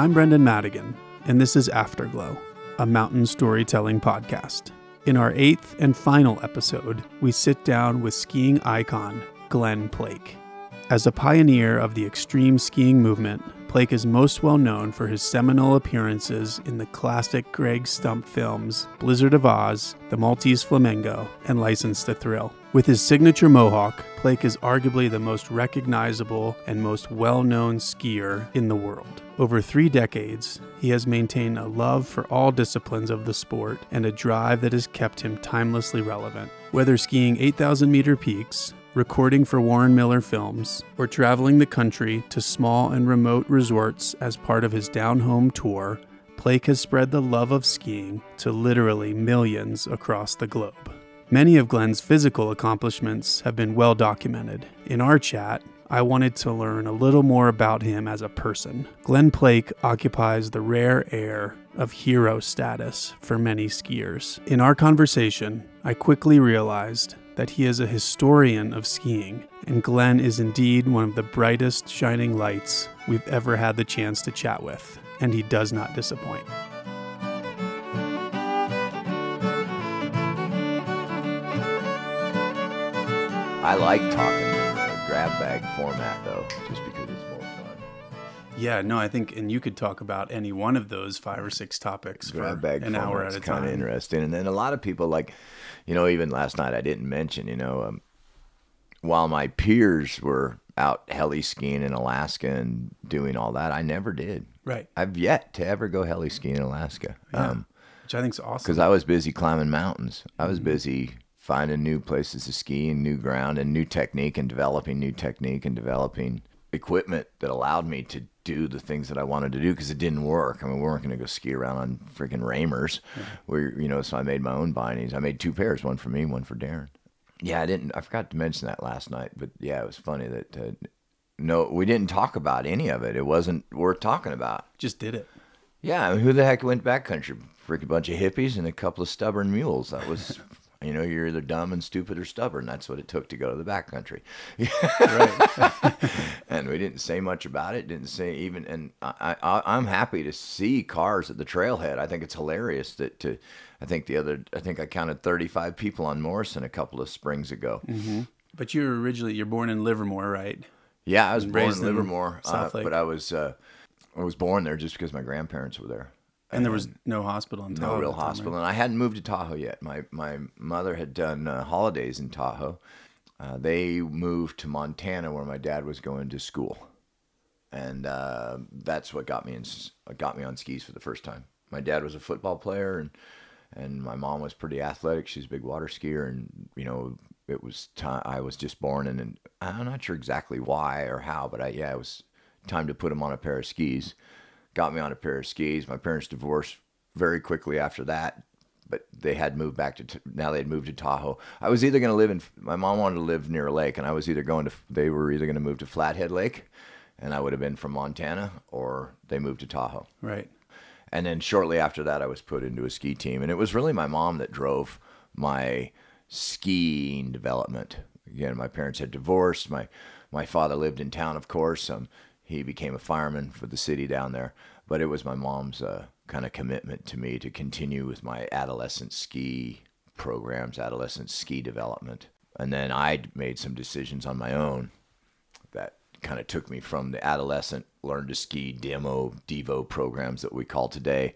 I'm Brendan Madigan, and this is Afterglow, a mountain storytelling podcast. In our eighth and final episode, we sit down with skiing icon Glen Plake. As a pioneer of the extreme skiing movement, Plake is most well known for his seminal appearances in the classic Greg Stump films Blizzard of Oz, The Maltese Flamingo, and License to Thrill. With his signature mohawk, Plake is arguably the most recognizable and most well known skier in the world. Over three decades, he has maintained a love for all disciplines of the sport and a drive that has kept him timelessly relevant. Whether skiing 8,000 meter peaks, recording for Warren Miller Films, or traveling the country to small and remote resorts as part of his down home tour, Plake has spread the love of skiing to literally millions across the globe. Many of Glen's physical accomplishments have been well documented. In our chat, I wanted to learn a little more about him as a person. Glen Plake occupies the rare air of hero status for many skiers. In our conversation, I quickly realized that he is a historian of skiing, and Glenn is indeed one of the brightest shining lights we've ever had the chance to chat with, and he does not disappoint. I like talking in the grab bag format though, just because it's more fun. Yeah, no, I think, and you could talk about any one of those five or six topics Grab for bag an hour at a kind of interesting. And then a lot of people like, you know, even last night I didn't mention, you know, um, while my peers were out heli skiing in Alaska and doing all that, I never did. Right, I've yet to ever go heli skiing in Alaska. Um, which I think is awesome. because I was busy climbing mountains. I Mm-hmm. was busy finding new places to ski and new ground and new technique and developing new technique and developing equipment that allowed me to do the things that I wanted to do because it didn't work. I mean, we weren't going to go ski around on freaking Ramers. Where you know, so I made my own bindings. I made two pairs, one for me, one for Darren. Yeah, I didn't. I forgot to mention that last night, but yeah, it was funny that. Uh, no, we didn't talk about any of it. It wasn't worth talking about. Just did it. Yeah, I mean, who the heck went backcountry? Freaking bunch of hippies and a couple of stubborn mules. That was, you know, you're either dumb and stupid or stubborn. That's what it took to go to the backcountry. Right. and we didn't say much about it. Didn't say even. And I, I, I'm happy to see cars at the trailhead. I think it's hilarious that to. I think the other. I think I counted 35 people on Morrison a couple of springs ago. but you were originally you're born in Livermore, right? Yeah, I was born in Livermore, uh, but I was uh, I was born there just because my grandparents were there. And there was no hospital in Tahoe. no real the time, right? hospital, and I hadn't moved to Tahoe yet. My my mother had done uh, holidays in Tahoe. Uh, they moved to Montana, where my dad was going to school, and uh, that's what got me in, got me on skis for the first time. My dad was a football player, and and my mom was pretty athletic. She's a big water skier, and you know it was time. I was just born, and, and I'm not sure exactly why or how, but I yeah, it was time to put him on a pair of skis got me on a pair of skis. My parents divorced very quickly after that, but they had moved back to now they had moved to Tahoe. I was either going to live in my mom wanted to live near a lake, and I was either going to they were either going to move to Flathead Lake, and I would have been from Montana, or they moved to Tahoe. Right. And then shortly after that, I was put into a ski team, and it was really my mom that drove my skiing development. Again, my parents had divorced. My my father lived in town, of course. Um, he became a fireman for the city down there. But it was my mom's uh, kind of commitment to me to continue with my adolescent ski programs, adolescent ski development. And then I made some decisions on my own that kind of took me from the adolescent learn to ski demo devo programs that we call today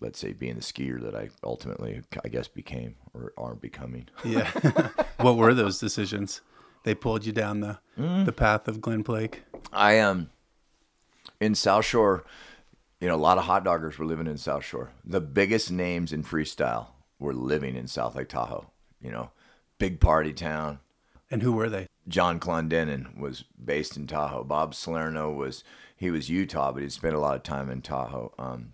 let's say being the skier that i ultimately i guess became or are becoming Yeah. what were those decisions? They pulled you down the Mm. the path of Glen Plake. i am um, in south shore you know a lot of hot doggers were living in south shore the biggest names in freestyle were living in south lake tahoe you know big party town And who were they? John Clendenin was based in Tahoe. Bob Salerno was he was Utah, but he spent a lot of time in Tahoe. Um,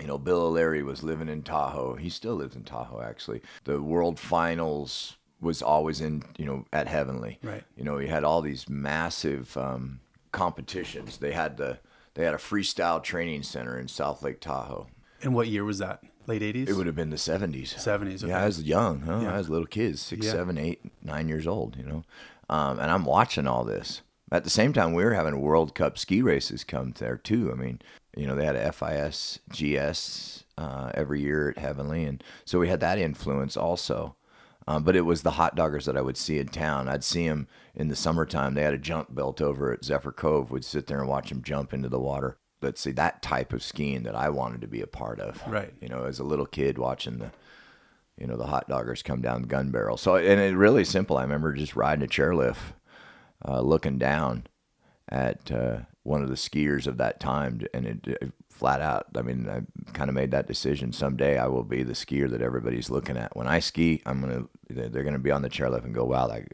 you know, Bill O'Leary was living in Tahoe. He still lives in Tahoe, actually. The World Finals was always in, you know, at Heavenly. Right. You know, he had all these massive um, competitions. They had the they had a freestyle training center in South Lake Tahoe. And what year was that? Late eighties? It would have been the seventies. 70s, Yeah. I was young. Huh? Yeah. I was little kids, six, Yeah. seven, eight, nine years old. You know, um, and I'm watching all this. At the same time, we were having World Cup ski races come there too. I mean, You know, they had a FIS GS uh, every year at Heavenly, and so we had that influence also. Um, but it was the hot doggers that I would see in town. I'd see them in the summertime. They had a jump built over at Zephyr Cove. Would sit there and watch them jump into the water. Let's see that type of skiing that I wanted to be a part of. Right. You know, as a little kid watching the, you know, the hot doggers come down the gun barrel. So and it really simple. I remember just riding a chairlift, uh, looking down at uh, one of the skiers of that time, and it, it flat out. I mean, I kind of made that decision. Someday I will be the skier that everybody's looking at. When I ski, I'm gonna they're gonna be on the chairlift and go, wow, like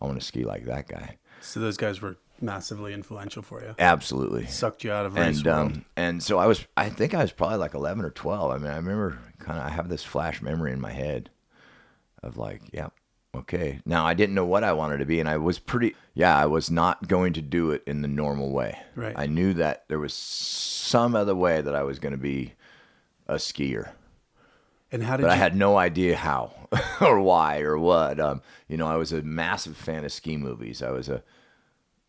I want to ski like that guy. So those guys were massively influential for you. Absolutely. Sucked you out of race And um, and so I was. I think I was probably like 11 or 12. I mean, I remember kind of. I have this flash memory in my head of like, yeah, okay. Now I didn't know what I wanted to be, and I was pretty. Yeah, I was not going to do it in the normal way. Right. I knew that there was some other way that I was going to be a skier and how did but you? I had no idea how or why or what. Um, you know, I was a massive fan of ski movies. I was a,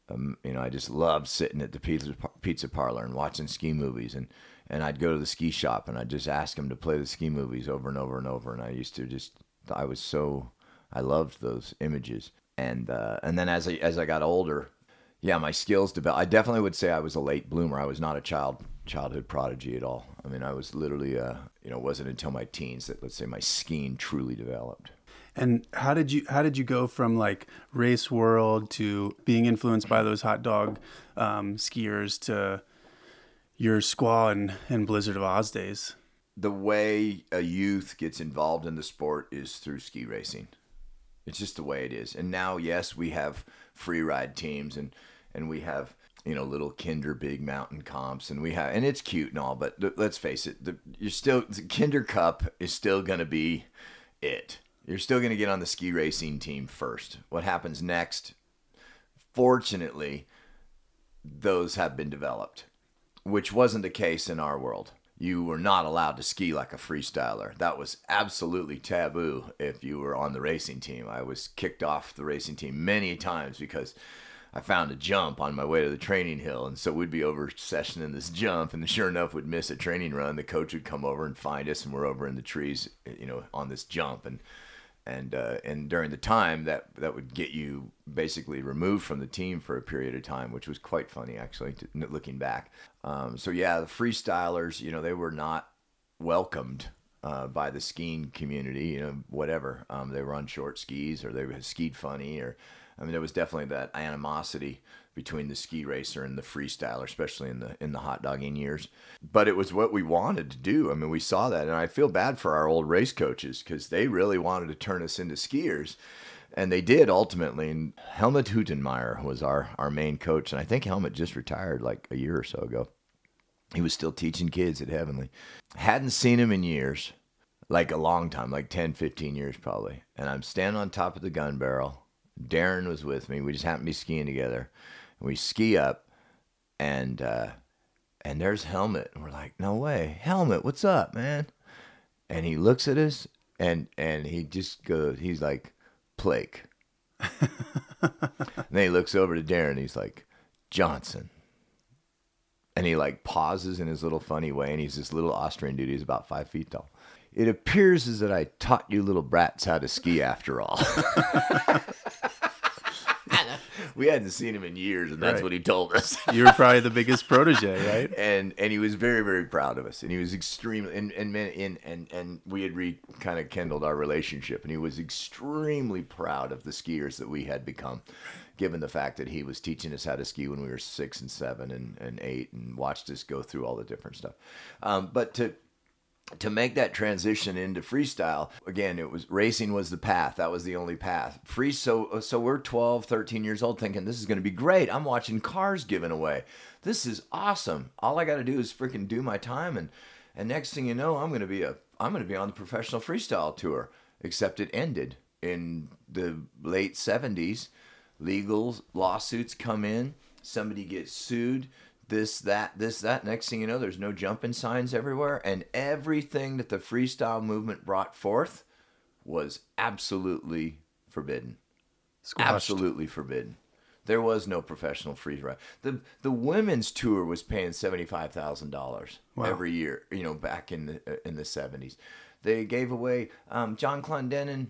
um, you know, I just loved sitting at the pizza pizza parlor and watching ski movies, and and I'd go to the ski shop and I'd just ask them to play the ski movies over and over and over, and I used to just, I was so, I loved those images, and uh, and then as I as I got older, yeah, my skills developed. I definitely would say I was a late bloomer. I was not a child childhood prodigy at all. I mean, I was literally, uh, you know, it wasn't until my teens that let's say my skiing truly developed. and how did you? How did you go from like race world to being influenced by those hot dog um, skiers to your squaw and, and Blizzard of Oz days? The way a youth gets involved in the sport is through ski racing. It's just the way it is. And now, yes, we have free ride teams and and we have you know little Kinder big mountain comps and we have and it's cute and all, but th- let's face it, the, you're still the Kinder Cup is still going to be it. You're still going to get on the ski racing team first. What happens next? Fortunately, those have been developed, which wasn't the case in our world. You were not allowed to ski like a freestyler. That was absolutely taboo if you were on the racing team. I was kicked off the racing team many times because I found a jump on my way to the training hill. And so we'd be over sessioning this jump, and sure enough, we'd miss a training run. The coach would come over and find us, and we're over in the trees, you know, on this jump. And and uh, and during the time that that would get you basically removed from the team for a period of time, which was quite funny actually, to, looking back. Um, so yeah, the freestylers, you know, they were not welcomed uh, by the skiing community, you know, whatever. Um, they were on short skis or they skied funny, or I mean, there was definitely that animosity between the ski racer and the freestyler, especially in the in the hot dogging years. But it was what we wanted to do. I mean, we saw that, and I feel bad for our old race coaches because they really wanted to turn us into skiers, and they did ultimately. And Helmut Hutenmeyer was our our main coach, and I think Helmut just retired like a year or so ago. He was still teaching kids at Heavenly. Hadn't seen him in years, like a long time, like 10, 15 years probably. And I'm standing on top of the gun barrel. Darren was with me. We just happened to be skiing together. And we ski up and uh and there's Helmut. And we're like, no way. Helmut, what's up, man? And he looks at us and and he just goes, he's like, Plake. and then he looks over to Darren. He's like, Johnson. And he like pauses in his little funny way, and he's this little Austrian dude. He's about five feet tall. It appears as that I taught you little brats how to ski after all. we hadn't seen him in years, and that's Right. what he told us. You were probably the biggest protege, right? and and he was very very proud of us, and he was extremely and and and and, and we had re kind of kindled our relationship, and he was extremely proud of the skiers that we had become, given the fact that he was teaching us how to ski when we were six and seven and, and eight, and watched us go through all the different stuff. Um, but to to make that transition into freestyle again it was racing was the path. That was the only path. Free so so we're 12 13 years old thinking this is going to be great. I'm watching cars given away. This is awesome. All i got to do is freaking do my time and and next thing you know i'm going to be a i'm going to be on the professional freestyle tour. Except it ended in the late 70s legal lawsuits come in. Somebody gets sued this that this that next thing you know there's no jumping signs everywhere and everything that the freestyle movement brought forth was absolutely forbidden Squashed. absolutely forbidden There was no professional free ride. The the women's tour was paying seventy five thousand dollars Wow. every year. You know, back in the in the seventies, they gave away um, John Clendenin.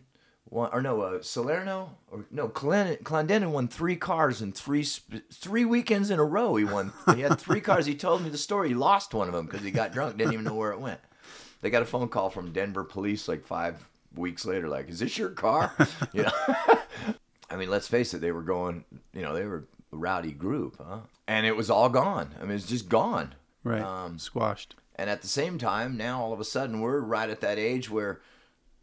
Or no, uh, Salerno or no, Clen- Clendenin won three cars in three three weekends in a row. He won. He had three cars. He told me the story. He lost one of them because he got drunk. Didn't even know where it went. They got a phone call from Denver police like five weeks later. Like, is this your car? You know. I mean, let's face it, they were going, you know, they were a rowdy group, huh? And it was all gone. I mean, it's just gone. Right. Um, Squashed. And at the same time, now all of a sudden we're right at that age where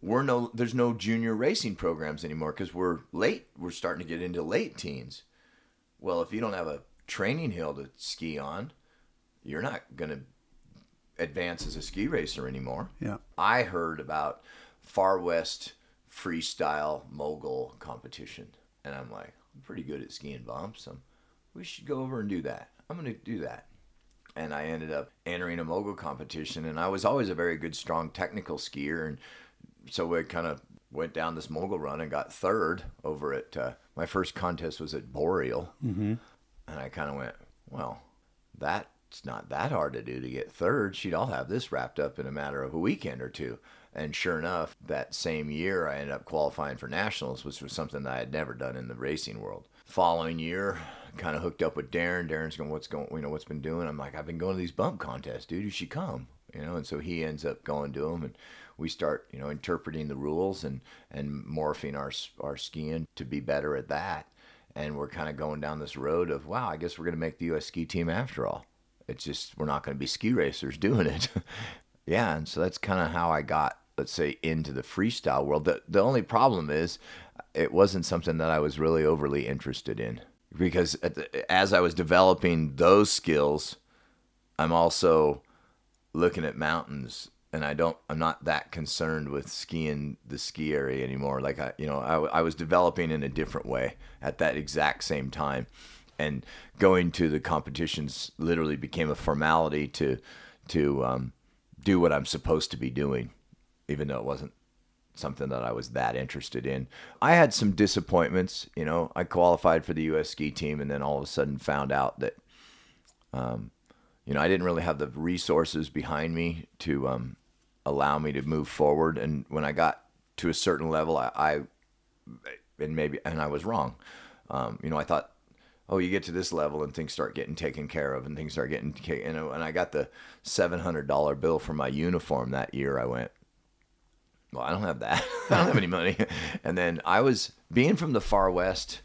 we're no, there's no junior racing programs anymore because we're late. We're starting to get into late teens. Well, if you don't have a training hill to ski on, you're not going to advance as a ski racer anymore. Yeah. I heard about Far West freestyle mogul competition, and I'm like, I'm pretty good at skiing bumps. Um, we should go over and do that. I'm gonna do that, and I ended up entering a mogul competition, and I was always a very good, strong technical skier, and so we kind of went down this mogul run and got third over at uh, my first contest was at Boreal, Mm-hmm. and I kind of went, well, that's not that hard to do to get third. She'd all have this wrapped up in a matter of a weekend or two. And sure enough, that same year, I ended up qualifying for nationals, which was something that I had never done in the racing world. Following year, kind of hooked up with Darren. Darren's going, "What's going? You know, what's been doing?" I'm like, "I've been going to these bump contests, dude. You should come." You know, and so he ends up going to them, and we start, you know, interpreting the rules and and morphing our our skiing to be better at that. And we're kind of going down this road of, wow, I guess we're going to make the U.S. ski team after all. It's just we're not going to be ski racers doing it. yeah, and so that's kind of how I got, let's say, into the freestyle world. The the only problem is, it wasn't something that I was really overly interested in because the, as I was developing those skills, I'm also looking at mountains and I don't I'm not that concerned with skiing the ski area anymore like I you know I, I was developing in a different way at that exact same time and going to the competitions literally became a formality to to um, do what I'm supposed to be doing even though it wasn't something that I was that interested in. I had some disappointments, you know. I qualified for the US ski team and then all of a sudden found out that um, you know, I didn't really have the resources behind me to um, allow me to move forward. And when I got to a certain level, I, I and maybe and I was wrong. Um, you know, I thought, oh, you get to this level and things start getting taken care of, and things start getting you know. And I got the seven hundred dollar bill for my uniform that year. I went, well, I don't have that. I don't have any money. And then I was being from the far west.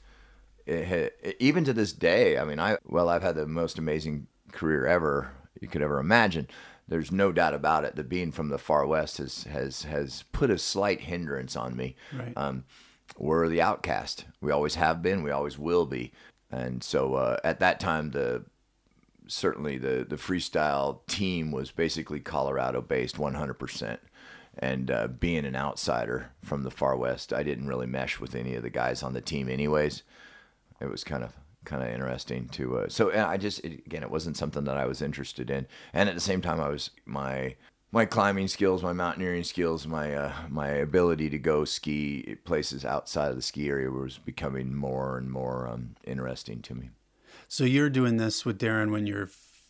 It had, even to this day, I mean, I well, I've had the most amazing career ever you could ever imagine. There's no doubt about it that being from the far west has has has put a slight hindrance on me. Right. Um, we're the outcast. We always have been. We always will be. And so uh, at that time, the certainly the the freestyle team was basically Colorado based 100%. And uh, being an outsider from the far west, I didn't really mesh with any of the guys on the team, anyways. It was kind of kind of interesting to. Uh, so I just it, again, it wasn't something that I was interested in, and at the same time, I was my my climbing skills, my mountaineering skills, my uh, my ability to go ski places outside of the ski area was becoming more and more um, interesting to me. So you're doing this with Darren when you're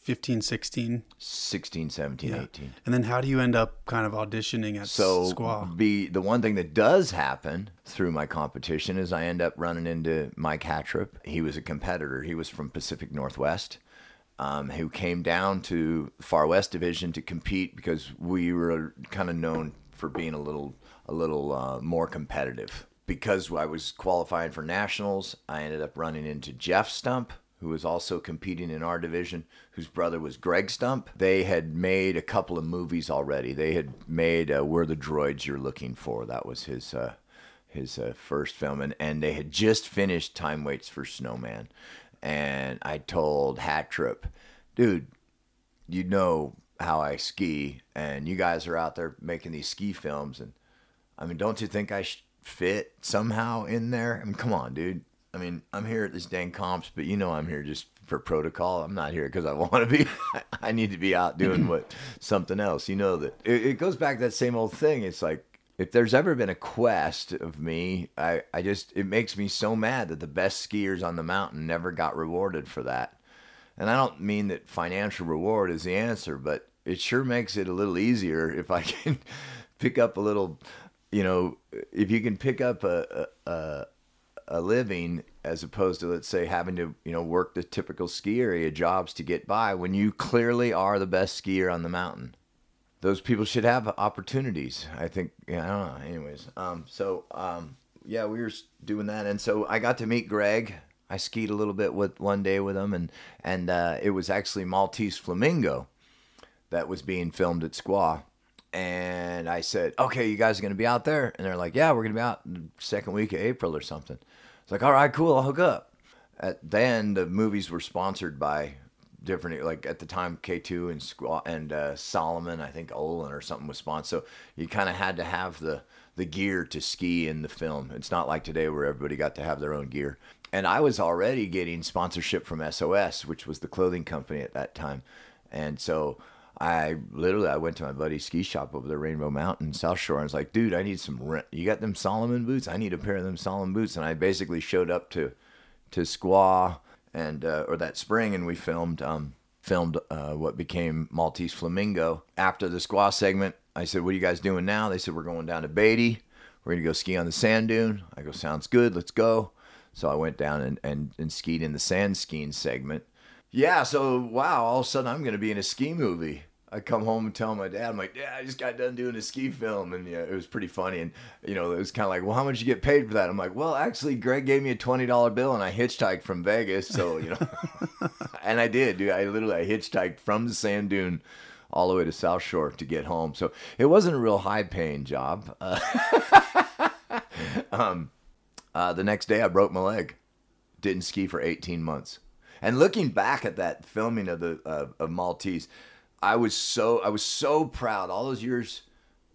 15, 16. 16, 17, Yeah. 18. And then how do you end up kind of auditioning at So Squaw? be the one thing that does happen through my competition is I end up running into Mike Hattrup. He was a competitor. He was from Pacific Northwest, um, who came down to Far West Division to compete because we were kind of known for being a little a little uh, more competitive. Because I was qualifying for nationals, I ended up running into Jeff Stump, who was also competing in our division, whose brother was Greg Stump. They had made a couple of movies already. They had made uh, "We're the Droids You're Looking For." That was his uh, his uh, first film, and, and they had just finished "Time Waits for Snowman." And I told Hattrup, dude, you know how I ski, and you guys are out there making these ski films, and I mean, don't you think I should fit somehow in there? I mean, come on, dude. I mean, I'm here at this dang comps, but you know I'm here just for protocol. I'm not here because I want to be. I need to be out doing what something else. You know that it, it goes back to that same old thing. It's like if there's ever been a quest of me, I, I just it makes me so mad that the best skiers on the mountain never got rewarded for that. And I don't mean that financial reward is the answer, but it sure makes it a little easier if I can pick up a little, you know, if you can pick up a a, a living as opposed to let's say having to you know work the typical ski area jobs to get by when you clearly are the best skier on the mountain those people should have opportunities. I think. Yeah, I don't know. Anyways, um, so um, yeah, we were doing that, and so I got to meet Greg. I skied a little bit with one day with him, and and uh, it was actually Maltese Flamingo that was being filmed at Squaw. And I said, "Okay, you guys are gonna be out there?" And they're like, "Yeah, we're gonna be out second week of April or something." It's like, "All right, cool, I'll hook up." At then the movies were sponsored by different like at the time K2 and Squaw and uh, Salomon I think Olin or something was sponsored. So you kind of had to have the the gear to ski in the film. It's not like today where everybody got to have their own gear. And I was already getting sponsorship from SOS which was the clothing company at that time. And so I literally I went to my buddy's ski shop over the Rainbow Mountain South Shore and was like dude I need some rent you got them Salomon boots I need a pair of them Salomon boots and I basically showed up to to Squaw and uh, or that spring, and we filmed um, filmed uh, what became Maltese Flamingo. After the squaw segment, I said, "What are you guys doing now?" They said, "We're going down to Beatty. We're gonna go ski on the sand dune." I go, "Sounds good. Let's go." So I went down and, and, and skied in the sand skiing segment. Yeah, so wow, all of a sudden I'm gonna be in a ski movie. I come home and tell my dad, I'm like, yeah, I just got done doing a ski film, and yeah, it was pretty funny. And you know, it was kind of like, well, how much you get paid for that? I'm like, well, actually, Greg gave me a twenty dollar bill, and I hitchhiked from Vegas, so you know, and I did, dude. I literally I hitchhiked from the sand dune all the way to South Shore to get home. So it wasn't a real high paying job. Uh, um, uh, the next day, I broke my leg. Didn't ski for 18 months. And looking back at that filming of the uh, of Maltese, I was so I was so proud all those years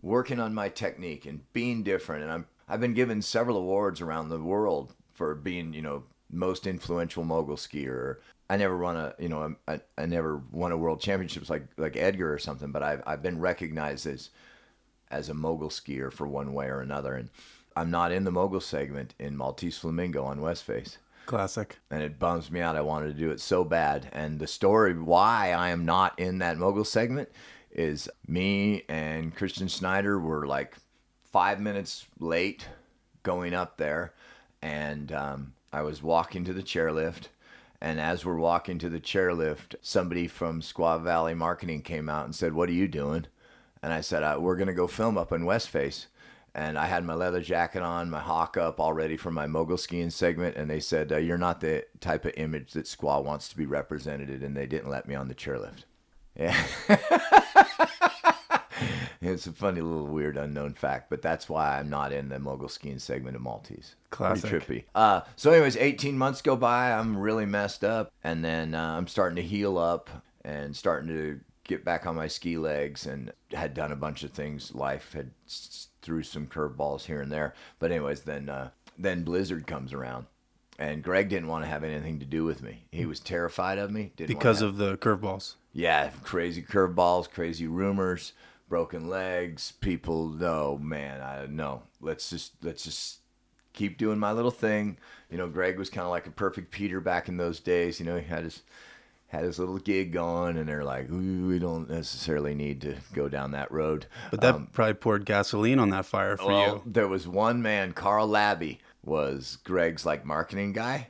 working on my technique and being different and I'm I've been given several awards around the world for being, you know, most influential mogul skier. I never won a, you know, I, I never won a world championships like like Edgar or something, but I've I've been recognized as as a mogul skier for one way or another and I'm not in the mogul segment in Maltese Flamingo on West Face. Classic. And it bums me out. I wanted to do it so bad. And the story why I am not in that mogul segment is me and Christian Schneider were like five minutes late going up there. And um, I was walking to the chairlift. And as we're walking to the chairlift, somebody from Squaw Valley Marketing came out and said, What are you doing? And I said, uh, We're going to go film up in West Face and I had my leather jacket on, my hawk up, all ready for my mogul skiing segment. And they said, uh, "You're not the type of image that Squaw wants to be represented," and they didn't let me on the chairlift. Yeah, it's a funny little weird unknown fact, but that's why I'm not in the mogul skiing segment of Maltese. Classic. Pretty trippy. Uh, so, anyways, 18 months go by. I'm really messed up, and then uh, I'm starting to heal up and starting to get back on my ski legs, and had done a bunch of things. Life had threw some curveballs here and there. But anyways, then uh, then Blizzard comes around, and Greg didn't want to have anything to do with me. He was terrified of me because have, of the curveballs. Yeah, crazy curveballs, crazy rumors, broken legs. People, no man, I no. Let's just let's just keep doing my little thing. You know, Greg was kind of like a perfect Peter back in those days. You know, he had his had his little gig going, and they're like, we don't necessarily need to go down that road. But that um, probably poured gasoline on that fire for well, you. There was one man, Carl Labby, was Greg's like marketing guy,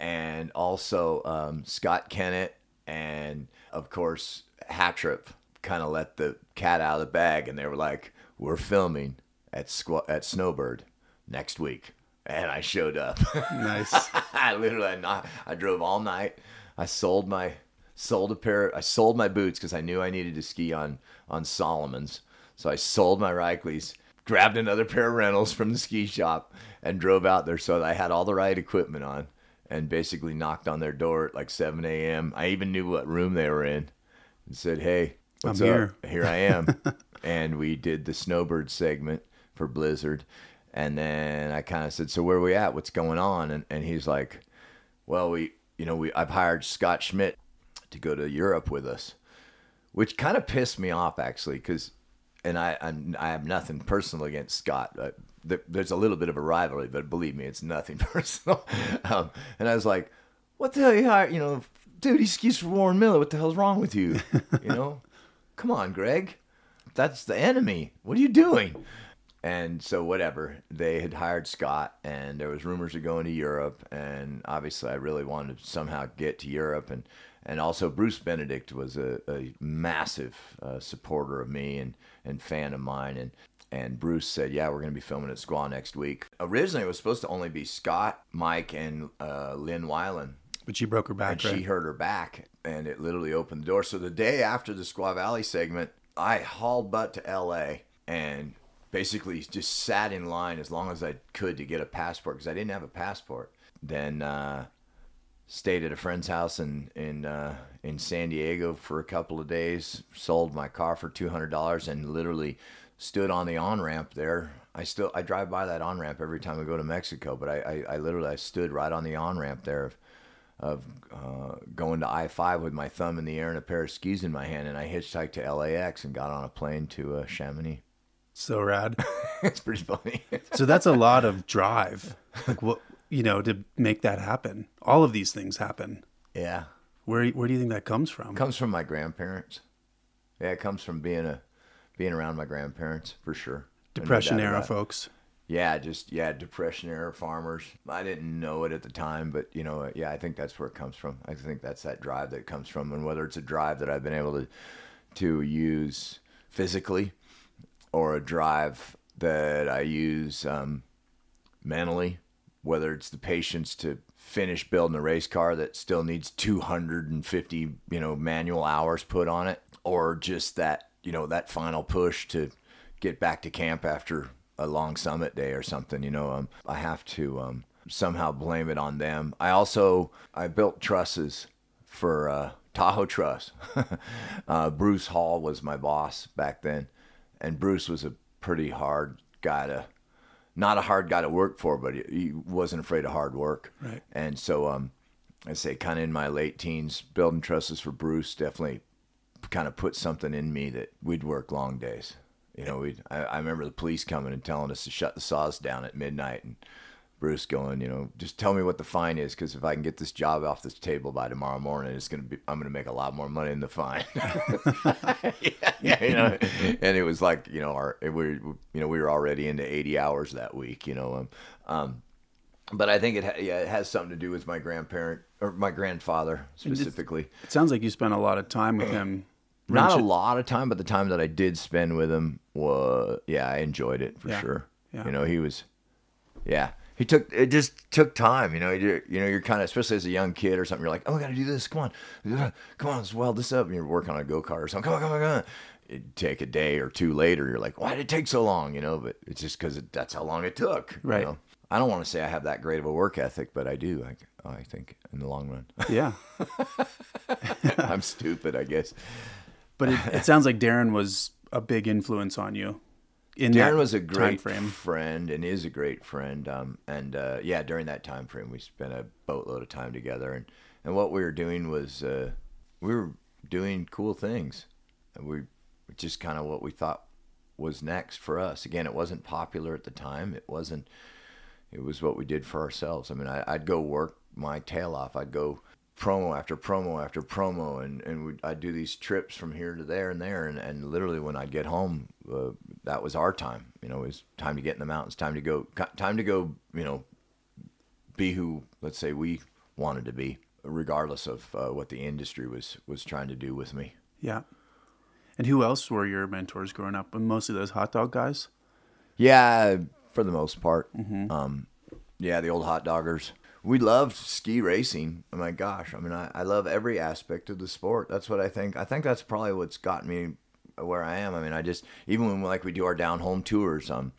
and also um, Scott Kennett, and of course Hattrup kind of let the cat out of the bag, and they were like, "We're filming at Squ- at Snowbird next week." And I showed up. Nice. I literally, I, I drove all night I sold my sold a pair. I sold my boots because I knew I needed to ski on on Salomon's. So I sold my Raichles, grabbed another pair of rentals from the ski shop, and drove out there so that I had all the right equipment on. And basically knocked on their door at like 7 a.m. I even knew what room they were in, and said, "Hey, what's I'm up? here. Here I am." and we did the Snowbird segment for Blizzard. And then I kind of said, "So where are we at? What's going on?" And and he's like, "Well, we you know, we I've hired Scott Schmidt to go to Europe with us, which kind of pissed me off actually, because and I I'm, I have nothing personal against Scott. There, there's a little bit of a rivalry, but believe me, it's nothing personal. um, and I was like, "What the hell? You hired, you know, dude? He skis for Warren Miller. What the hell's wrong with you? You know, come on, Greg. That's the enemy. What are you doing?" And so whatever, they had hired Scott, and there was rumors of going to Europe, and obviously I really wanted to somehow get to Europe, and and also Bruce Benedict was a, a massive uh, supporter of me and and fan of mine, and and Bruce said, "Yeah, we're going to be filming at Squaw next week." Originally, it was supposed to only be Scott, Mike, and uh, Lynn Weiland, But she broke her back, and right? she hurt her back, and it literally opened the door. So the day after the Squaw Valley segment, I hauled butt to L.A. and basically just sat in line as long as I could to get a passport because I didn't have a passport. Then uh, stayed at a friend's house in in uh, in San Diego for a couple of days. Sold my car for two hundred dollars and literally stood on the on ramp there. I still I drive by that on ramp every time I go to Mexico, but I, I, I literally I stood right on the on ramp there of, of uh, going to I five with my thumb in the air and a pair of skis in my hand, and I hitchhiked to LAX and got on a plane to uh, Chamonix. So rad. it's pretty funny. so that's a lot of drive. Like what you know to make that happen. All of these things happen. yeah, Where where do you think that comes from? comes from my grandparents. Yeah, it comes from being a being around my grandparents for sure. Depression doubt era folks. Yeah, just yeah, depression era farmers. I didn't know it at the time, but you know, yeah, I think that's where it comes from. I think that's that drive that it comes from, and whether it's a drive that I've been able to to use physically, or a drive that I use um, mentally, whether it's the patience to finish building a race car that still needs 250 you know manual hours put on it or just that you know that final push to get back to camp after a long summit day or something you know um, i have to um, somehow blame it on them. I also i built trusses for uh, tahoe truss. Uh, bruce hall was my boss back then and bruce was a pretty hard guy to not a hard guy to work for, but he, he wasn't afraid of hard work. Right. And so, um, I say, kind of in my late teens, building trusses for Bruce definitely kind of put something in me that we'd work long days. You know, we I, I remember the police coming and telling us to shut the saws down at midnight, and Bruce going, you know, just tell me what the fine is, because if I can get this job off this table by tomorrow morning, it's gonna be I'm gonna make a lot more money than the fine. yeah, yeah, you know, and it was like, you know, our we you know we were already into 80 hours that week, you know, um, um but I think it ha- yeah it has something to do with my grandparent or my grandfather specifically. It sounds like you spent a lot of time with him. Not a lot of time, but the time that I did spend with him was yeah, I enjoyed it for Yeah. sure. Yeah. You know, he was yeah. He took it just took time, you know. You're, you know, you're kind of especially as a young kid or something. You're like, oh, I got to do this. Come on, come on, let's weld this up. And you're working on a go kart or something. Come on, come on, come on. It'd take a day or two later. You're like, why did it take so long? You know, but it's just because it, that's how long it took. you Right. know? I don't want to say I have that great of a work ethic, but I do. I, I think in the long run, Yeah. I'm stupid. I guess. But it, it sounds like Darren was a big influence on you. In Darren was a great friend and is a great friend. Um, and uh, yeah, during that time frame, we spent a boatload of time together. And, and what we were doing was uh, we were doing cool things. And we just kind of what we thought was next for us. Again, it wasn't popular at the time. It wasn't. It was what we did for ourselves. I mean, I, I'd go work my tail off. I'd go promo after promo after promo, and and we'd, I'd do these trips from here to there and there, and, and literally when I'd get home, uh, that was our time. You know, it was time to get in the mountains, time to go, time to go. You know, be who let's say we wanted to be, regardless of uh, what the industry was was trying to do with me. Yeah. And who else were your mentors growing up? Mostly those hot dog guys. Yeah, for the most part. Um, yeah, the old hot doggers. We loved ski racing. Oh my gosh, I mean, I, I love every aspect of the sport. That's what I think. I think that's probably what's gotten me where I am. I mean, I just even when like we do our down home tours, um,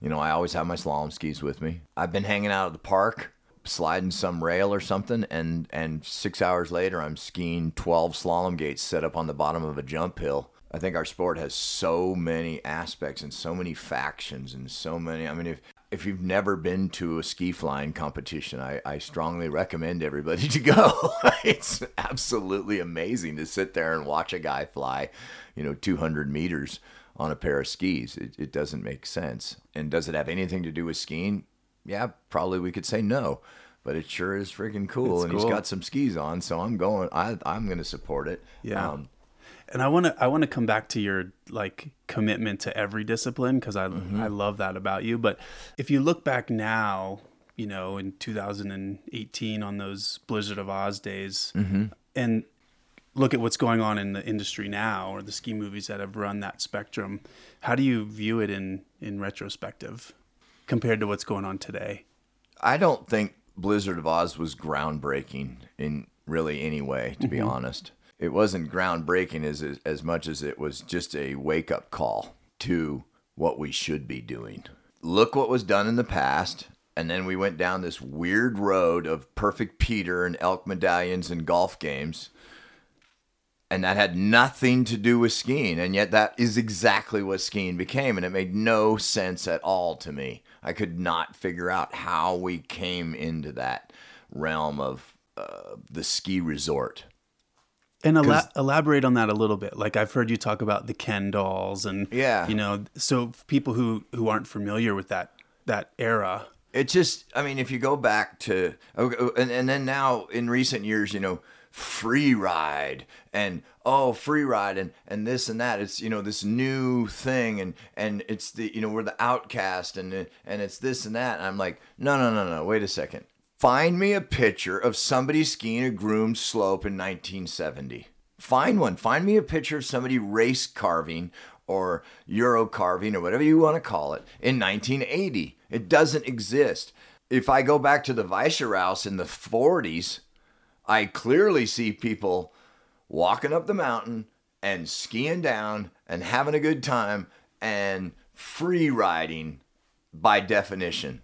you know, I always have my slalom skis with me. I've been hanging out at the park, sliding some rail or something, and and six hours later, I'm skiing 12 slalom gates set up on the bottom of a jump hill. I think our sport has so many aspects and so many factions and so many. I mean, if if you've never been to a ski flying competition, I, I strongly recommend everybody to go. it's absolutely amazing to sit there and watch a guy fly, you know, 200 meters on a pair of skis. It, it doesn't make sense. And does it have anything to do with skiing? Yeah, probably we could say no. But it sure is freaking cool, It's and cool. he's got some skis on, so I'm going. I I'm going to support it. Yeah. Um, And I want to I want to come back to your like commitment to every discipline because I mm-hmm. I love that about you. But if you look back now, you know, in 2018 on those Blizzard of Oz days, mm-hmm. and look at what's going on in the industry now, or the ski movies that have run that spectrum, how do you view it in in retrospective compared to what's going on today? I don't think Blizzard of Oz was groundbreaking in really any way, to be mm-hmm. honest. It wasn't groundbreaking as as much as it was just a wake up call to what we should be doing. Look what was done in the past, and then we went down this weird road of perfect Peter and elk medallions and golf games. And that had nothing to do with skiing, and yet that is exactly what skiing became, and it made no sense at all to me. I could not figure out how we came into that realm of uh, the ski resort. And ela- elaborate on that a little bit. Like I've heard you talk about the Ken dolls, and Yeah. you know, so people who who aren't familiar with that that era, It just, I mean, if you go back to, oh, oh, and, and then now in recent years, you know, free ride and oh free ride and and this and that. It's you know this new thing and and it's the you know we're the outcast and and it's this and that. And i'm like no no no no. Wait a second find me a picture of somebody skiing a groomed slope in 1970 find one. Find me a picture of somebody race carving or euro carving or whatever you want to call it in 1980 it doesn't exist. If i go back to the Weisseraus in the 40s I clearly see people walking up the mountain and skiing down and having a good time and free riding by definition.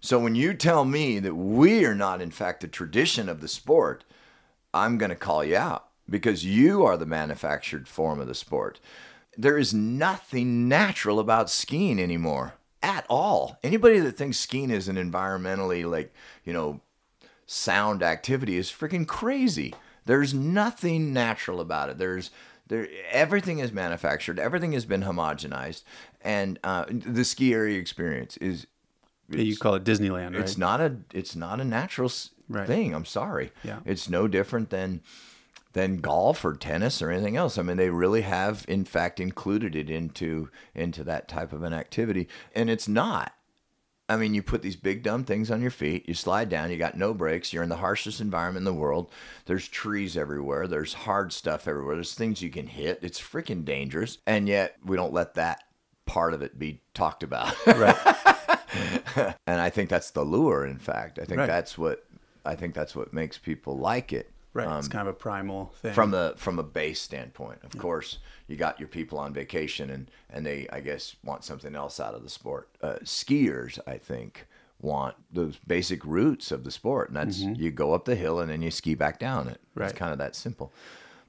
So when you tell me that we are not, in fact, the tradition of the sport, I'm going to call you out because you are the manufactured form of the sport. There is nothing natural about skiing anymore at all. Anybody that thinks skiing is an environmentally, like, you know, sound activity is freaking crazy. There's nothing natural about it. There's there everything is manufactured. Everything has been homogenized, and uh, the ski area experience is you call it Disneyland, right? it's not a it's not a natural Right. thing. I'm sorry. Yeah. It's no different than than golf or tennis or anything else. I mean, they really have in fact included it into into that type of an activity, and it's not. I mean, you put these big dumb things on your feet, you slide down, you got no brakes, you're in the harshest environment in the world. There's trees everywhere, there's hard stuff everywhere, there's things you can hit. It's freaking dangerous. And yet, we don't let that part of it be talked about. right. and I think that's the lure, in fact. I think Right. that's what I think that's what makes people like it. Right. Um, it's kind of a primal thing. from the from a base standpoint. Of course, you got your people on vacation and and they I guess want something else out of the sport. Uh, skiers, I think, want those basic roots of the sport, and that's you go up the hill and then you ski back down it. Right. It's kind of that simple.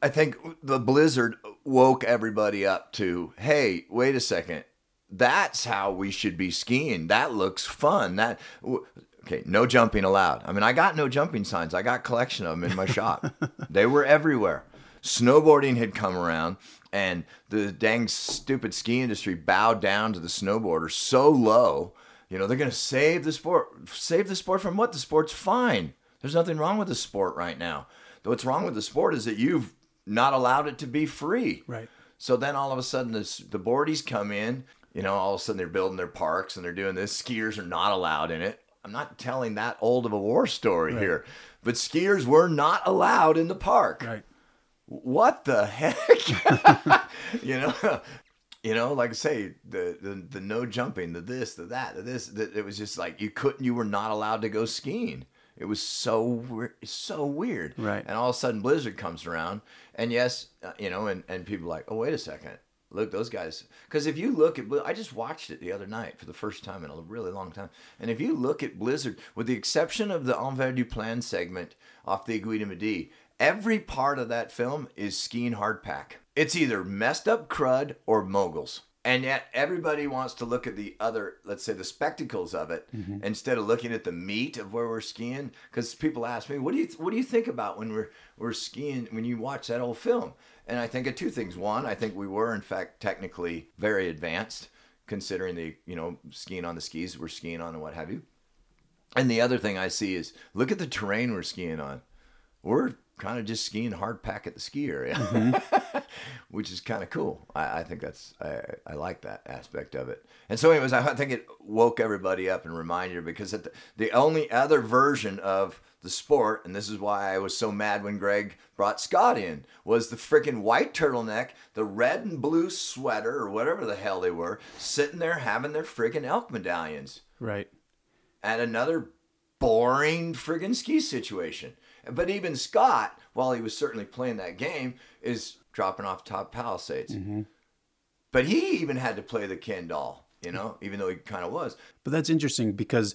I think the blizzard woke everybody up to, hey, wait a second. That's how we should be skiing. That looks fun. That okay, no jumping allowed. I mean, I got no jumping signs. I got a collection of them in my shop. they were everywhere. Snowboarding had come around, and the dang stupid ski industry bowed down to the snowboarder so low. You know, they're going to save the sport. Save the sport from what? The sport's fine. There's nothing wrong with the sport right now. What's wrong with the sport is that you've not allowed it to be free. Right. So then all of a sudden this, the boardies come in, you know, all of a sudden they're building their parks and they're doing this. Skiers are not allowed in it. I'm not telling that old of a war story here, but skiers were not allowed in the park. Right. What the heck? you know, you know, like I say, the, the the no jumping, the this, the that, the this, the, it was just like you couldn't, you were not allowed to go skiing. It was so so weird. Right. And all of a sudden, Blizzard comes around, and yes, uh, you know, and and people are like, oh wait a second, look those guys. Because if you look at, I just watched it the other night for the first time in a really long time, and if you look at Blizzard, with the exception of the Envers du Plan segment off the Aiguille du Midi, every part of that film is skiing hardpack. It's either messed up crud or moguls. And yet everybody wants to look at the other, let's say the spectacles of it, mm-hmm. instead of looking at the meat of where we're skiing. Because people ask me, "What do you what do you think about when we're we're skiing when you watch that old film?" And I think of two things. One, I think we were in fact technically very advanced, considering the you know skiing on the skis we're skiing on and what have you. And the other thing I see is look at the terrain we're skiing on. We're kind of just skiing hard pack at the ski area, which is kind of cool. I, I think that's I, I like that aspect of it. And so, anyways, I think it woke everybody up and reminded because the, the only other version of the sport, and this is why I was so mad when Greg brought Scott in, was the freaking white turtleneck, the red and blue sweater or whatever the hell they were, sitting there having their freaking elk medallions Right. at another boring friggin' ski situation. But even Scott, while he was certainly playing that game, is dropping off top Palisades. But he even had to play the Ken doll, you know, even though he kind of was. But that's interesting because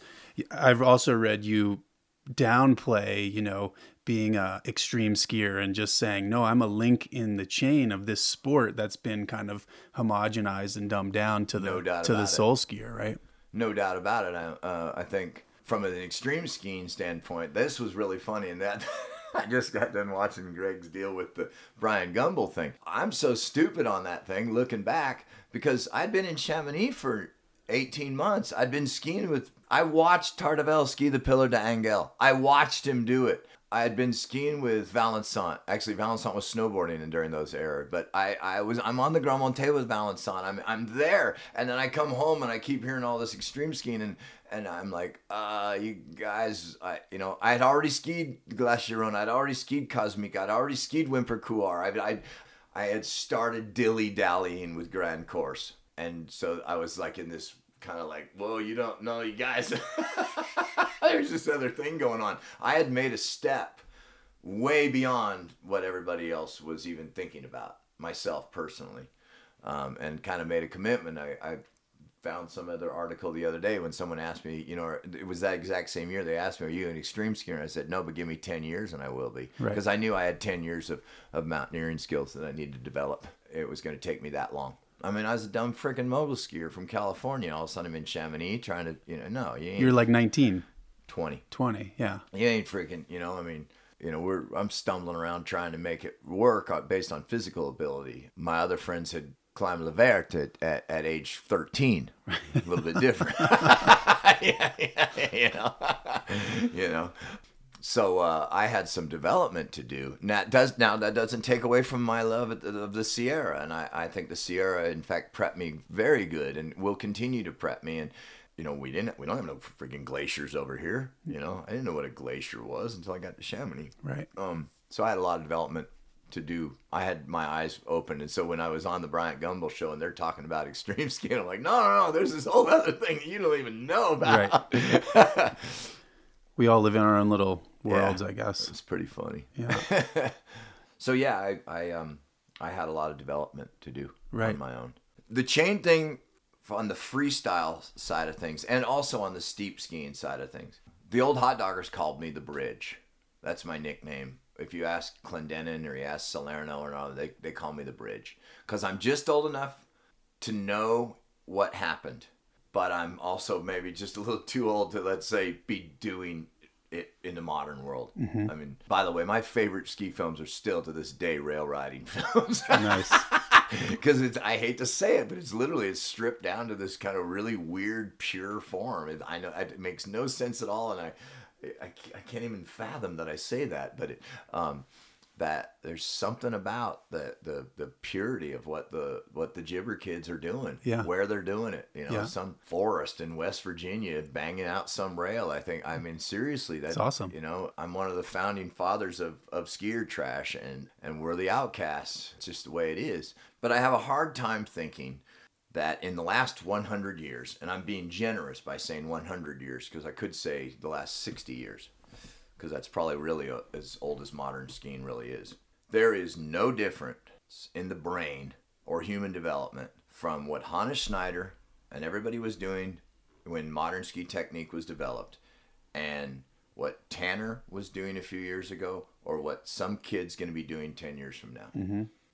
I've also read you downplay, you know, being a extreme skier and just saying, no, I'm a link in the chain of this sport that's been kind of homogenized and dumbed down to the No to the about it. soul skier, right? No doubt about it. I, uh, I think from an extreme skiing standpoint, this was really funny in that I just got done watching Greg's deal with the Bryant Gumbel thing. I'm so stupid on that thing looking back because I'd been in Chamonix for 18 months. I'd been skiing with, I watched Tardivel ski the Pillar de Angel. I watched him do it. I had been skiing with Vallençant. Actually, Vallençant was snowboarding and during those eras. But I, I was I'm on the Grands Montets with Vallençant. I'm I'm there, and then I come home and I keep hearing all this extreme skiing, and and I'm like, uh, you guys, I you know I had already skied Glacier I'd already skied Cosmic, I'd already skied Whymper Couloir. I I I had started dilly dallying with Grand Course, and so I was like in this kind of like, whoa, you don't know, you guys. There's this other thing going on. I had made a step way beyond what everybody else was even thinking about, myself personally, um, and kind of made a commitment. I, I found some other article the other day when someone asked me, you know, it was that exact same year they asked me, Are you an extreme skier? And I said, No, but give me 10 years and I will be. Right. Because I knew I had 10 years of, of mountaineering skills that I needed to develop. It was going to take me that long. I mean, I was a dumb freaking mogul skier from California. All of a sudden, I'm in Chamonix trying to, you know, no, you ain't You're like 19, 20 20. Yeah. you ain't freaking you know i mean you know we're i'm stumbling around trying to make it work uh, based on physical ability my other friends had climbed Le Vert at, at, at age 13 a little bit different yeah, yeah, you know you know so uh, I had some development to do. Now that does now that doesn't take away from my love of the, of the Sierra, and I, I think the Sierra, in fact, prepped me very good, and will continue to prep me. And you know, we didn't we don't have no freaking glaciers over here. You know, I didn't know what a glacier was until I got to Chamonix. Right. Um, so I had a lot of development to do. I had my eyes open, and so when I was on the Bryant Gumbel show and they're talking about extreme skiing, I'm like, no, no, no, there's this whole other thing that you don't even know about. Right. We all live in our own little worlds, I guess. it's pretty funny. Yeah. So yeah, I, I um I had a lot of development to do Right. on my own. The chain thing on the freestyle side of things, and also on the steep skiing side of things. The old hot doggers called me the Bridge. That's my nickname. If you ask Clendenin or you ask Salerno or not, they they call me the Bridge because I'm just old enough to know what happened, but I'm also maybe just a little too old to let's say be doing it in the modern world. Mm-hmm. I mean, by the way, my favorite ski films are still to this day rail riding films. nice. because it's I hate to say it, but it's literally it's stripped down to this kind of really weird pure form. It, I know it makes no sense at all, and I, I, I can't even fathom that I say that, but it, um, that there's something about the, the the purity of what the what the gibber kids are doing, Yeah. where they're doing it. You know, Yeah. some forest in West Virginia banging out some rail. I think. I mean, seriously, that's awesome. You know, I'm one of the founding fathers of, of skier trash, and and we're the outcasts. It's just the way it is. But I have a hard time thinking that in the last 100 years, and I'm being generous by saying 100 years because I could say the last 60 years, because that's probably really uh, as old as modern skiing really is. There is no difference in the brain or human development from what Hannes Schneider and everybody was doing when modern ski technique was developed and what Tanner was doing a few years ago or what some kid's going to be doing 10 years from now.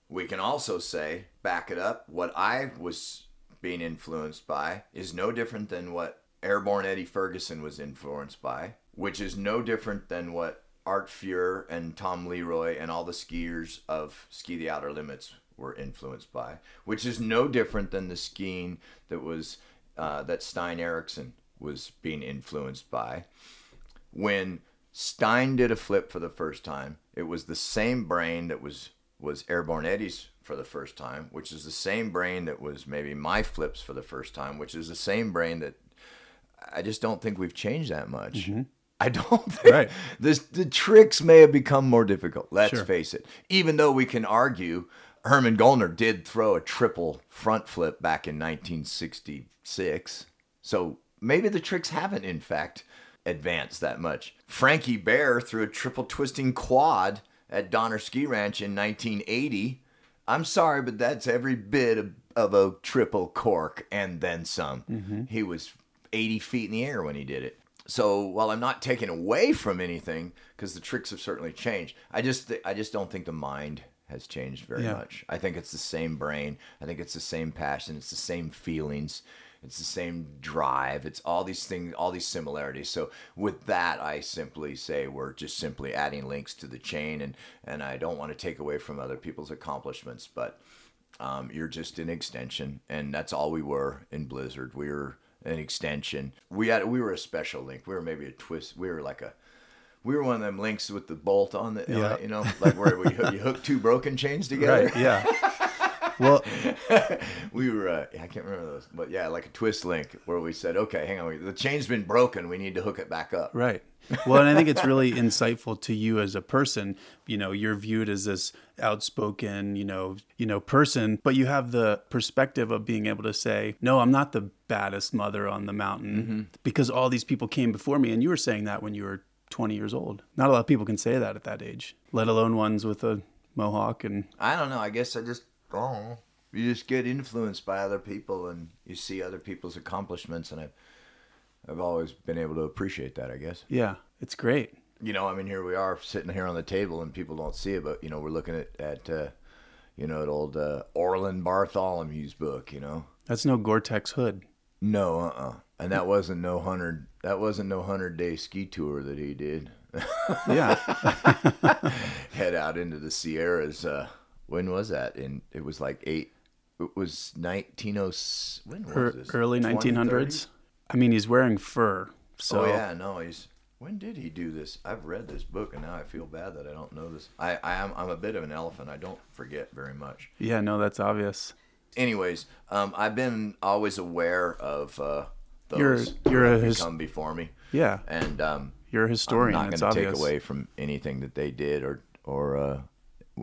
We can also say, back it up, what I was being influenced by is no different than what Airborne Eddie Ferguson was influenced by, which is no different than what Art Fuhr and Tom Leroy and all the skiers of Ski the Outer Limits were influenced by, which is no different than the skiing that was uh, that Stein Eriksen was being influenced by. When Stein did a flip for the first time, it was the same brain that was was Airborne Eddie's for the first time, which is the same brain that was maybe my flips for the first time, which is the same brain that I just don't think we've changed that much. Mm-hmm. I don't think Right. this, the tricks may have become more difficult. Let's Sure. face it. Even though we can argue Herman Gollner did throw a triple front flip back in 1966. So maybe the tricks haven't, in fact, advanced that much. Frankie Bear threw a triple twisting quad at Donner Ski Ranch in 1980. I'm sorry, but that's every bit of, of a triple cork and then some. Mm-hmm. He was 80 feet in the air when he did it. So while I'm not taking away from anything, because the tricks have certainly changed, I just th- I just don't think the mind has changed very Yeah. much. I think it's the same brain. I think it's the same passion. It's the same feelings. It's the same drive. It's all these things, all these similarities. So with that, I simply say we're just simply adding links to the chain, and and I don't want to take away from other people's accomplishments, but um, you're just an extension, and that's all we were in Blizzard. We were an extension. We had we were a special link. We were maybe a twist. We were like a we were one of them links with the bolt on the Yeah. you know like where we you hook two broken chains together. Right. Yeah. Well, we were uh, I can't remember those, but yeah, like a twist link where we said, okay, hang on, we- the chain's been broken. We need to hook it back up. Right. Well, and I think it's really insightful to you as a person. You know, you're viewed as this outspoken, you know, you know, person, but you have the perspective of being able to say, "No, I'm not the baddest mother on the mountain because all these people came before me." And you were saying that when you were 20 years old. Not a lot of people can say that at that age, let alone ones with a mohawk and I don't know. I guess I just I. You just get influenced by other people, and you see other people's accomplishments, and I've I've always been able to appreciate that. I guess. yeah, it's great. you know, I mean, here we are sitting here on the table, and people don't see it, but you know, we're looking at at uh, you know, at old uh, Orland Bartholomew's book. You know, That's no Gore-Tex hood. no, uh, uh and that wasn't no hundred. That wasn't no hundred day ski tour that he did. Yeah. Head out into the Sierras. Uh, when was that? And it was like eight. It was nineteen oh. When was Er- this? early 1900s. I mean, he's wearing fur. So oh yeah, no, he's. When did he do this? I've read this book, and now I feel bad that I don't know this. I, I am I'm a bit of an elephant. I don't forget very much. yeah, no, that's obvious. Anyways, um, I've been always aware of uh, those You're- you're have a his- come before me, Yeah, and um, you're a historian. I'm not going to take away from anything that they did or or uh,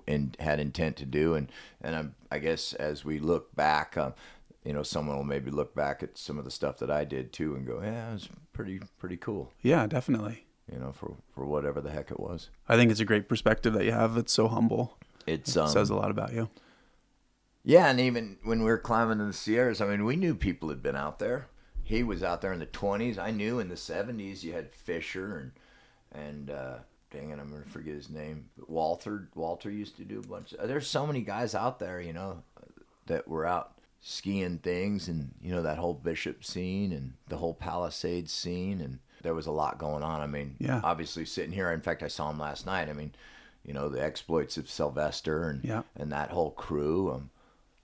and had intent to do. And and I'm, I guess as we look back, um, you know, someone will maybe look back at some of the stuff that I did too and go, yeah, it was pretty pretty cool. Yeah, definitely. You know, for for whatever the heck it was. I think it's a great perspective that you have. It's so humble. It's It um, says a lot about you. Yeah, and even when we were climbing in the Sierras, I mean, we knew people had been out there. He was out there in the twenties. I knew in the seventies you had Fisher and and uh, dang it, I'm gonna forget his name. But Walter Walter used to do a bunch. There's so many guys out there, you know, that were out skiing things, and you know that whole Bishop scene and the whole Palisades scene, and there was a lot going on. I mean, Yeah. obviously sitting here. In fact, I saw him last night. I mean, you know, the exploits of Sylvester and Yeah. and that whole crew. Um,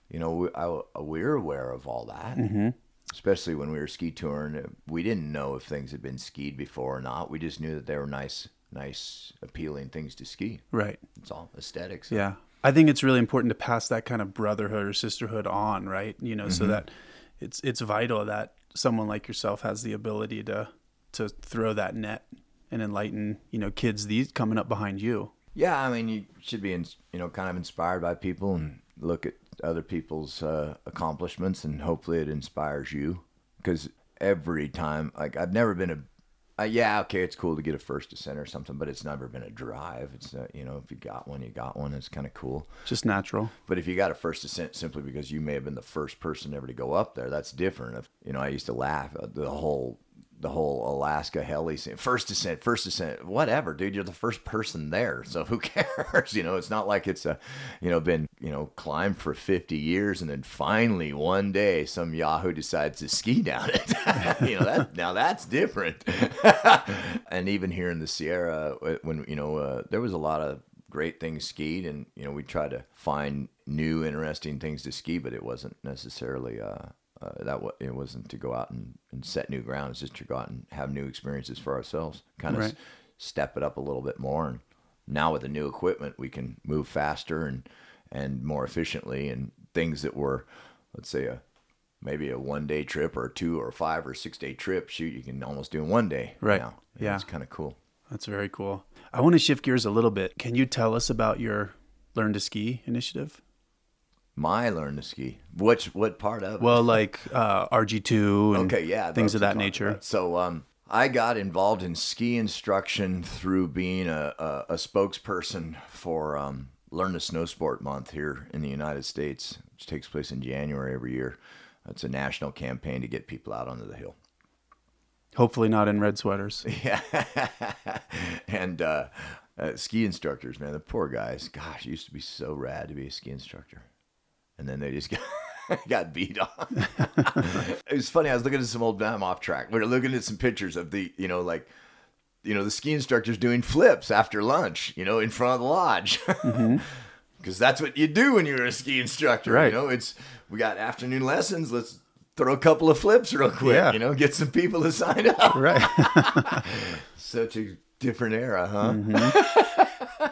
you know, we, I, we're aware of all that. Mm-hmm. Especially when we were ski touring, we didn't know if things had been skied before or not. We just knew that they were nice, nice, appealing things to ski. Right. It's all aesthetics. Yeah. I think it's really important to pass that kind of brotherhood or sisterhood on, right? You know, so that it's it's vital that someone like yourself has the ability to to throw that net and enlighten, you know, kids these coming up behind you. Yeah, I mean, you should be, in, you know, kind of inspired by people and look at other people's uh, accomplishments, and hopefully it inspires you. Because every time, like, I've never been a, uh, yeah, okay, it's cool to get a first descent or something, but it's never been a drive. It's, uh, you know, if you got one, you got one. It's kind of cool. Just natural. But if you got a first descent simply because you may have been the first person ever to go up there, that's different. If you know, I used to laugh at the whole the whole Alaska heli scene. First descent, first descent, whatever, dude. You're the first person there, so who cares? You know, it's not like it's a, you know, been you know, climbed for 50 years and then finally one day some Yahoo decides to ski down it. you know, that now that's different. and even here in the Sierra, uh, when, you know, uh, there was a lot of great things skied and, you know, we tried to find new, interesting things to ski, but it wasn't necessarily, uh, uh, that w- it wasn't to go out and, and set new ground. It's just to go out and have new experiences for ourselves, kind of Right. s- step it up a little bit more. And now with the new equipment, we can move faster and and more efficiently. And things that were, let's say, a maybe a one day trip or two or five or six day trip, shoot, you can almost do in one day. Right. Now. Yeah. it's kind of cool. That's very cool. I want to shift gears a little bit. Can you tell us about your Learn to Ski initiative? My learn to ski. Which what part of it? Well, like uh, RG2 and Okay, yeah, things of that nature. about. So, um, I got involved in ski instruction through being a, a, a spokesperson for um, Learn to Snow Sport Month here in the United States, which takes place in January every year. It's a national campaign to get people out onto the hill. Hopefully not in red sweaters. Yeah, and uh, uh, ski instructors, man, the poor guys. Gosh, it used to be so rad to be a ski instructor, and then they just got got beat on. it was funny. I was looking at some old. I'm off track. We were looking at some pictures of the, you know, like, you know, the ski instructors doing flips after lunch, you know, in front of the lodge. Mm-hmm. Because that's what you do when you're a ski instructor. Right. You know, it's we got afternoon lessons. Let's throw a couple of flips real quick. Yeah. You know, get some people to sign up. right. Such a different era, huh? Mm-hmm.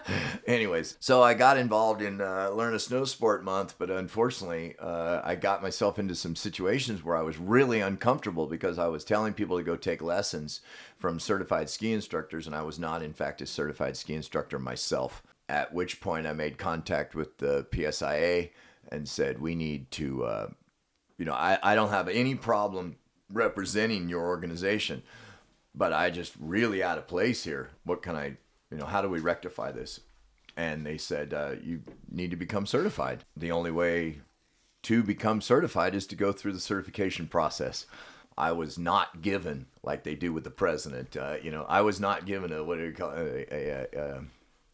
Anyways, so I got involved in uh, Learn a Snow Sport Month, but unfortunately, uh, I got myself into some situations where I was really uncomfortable because I was telling people to go take lessons from certified ski instructors, and I was not, in fact, a certified ski instructor myself. At which point, I made contact with the PSIA and said, We need to. Uh, you know, I, I don't have any problem representing your organization, but I just really out of place here. What can I, you know, how do we rectify this? And they said, uh, you need to become certified. The only way to become certified is to go through the certification process. I was not given, like they do with the president, uh, you know, I was not given a, what do you call it, a, a, a, a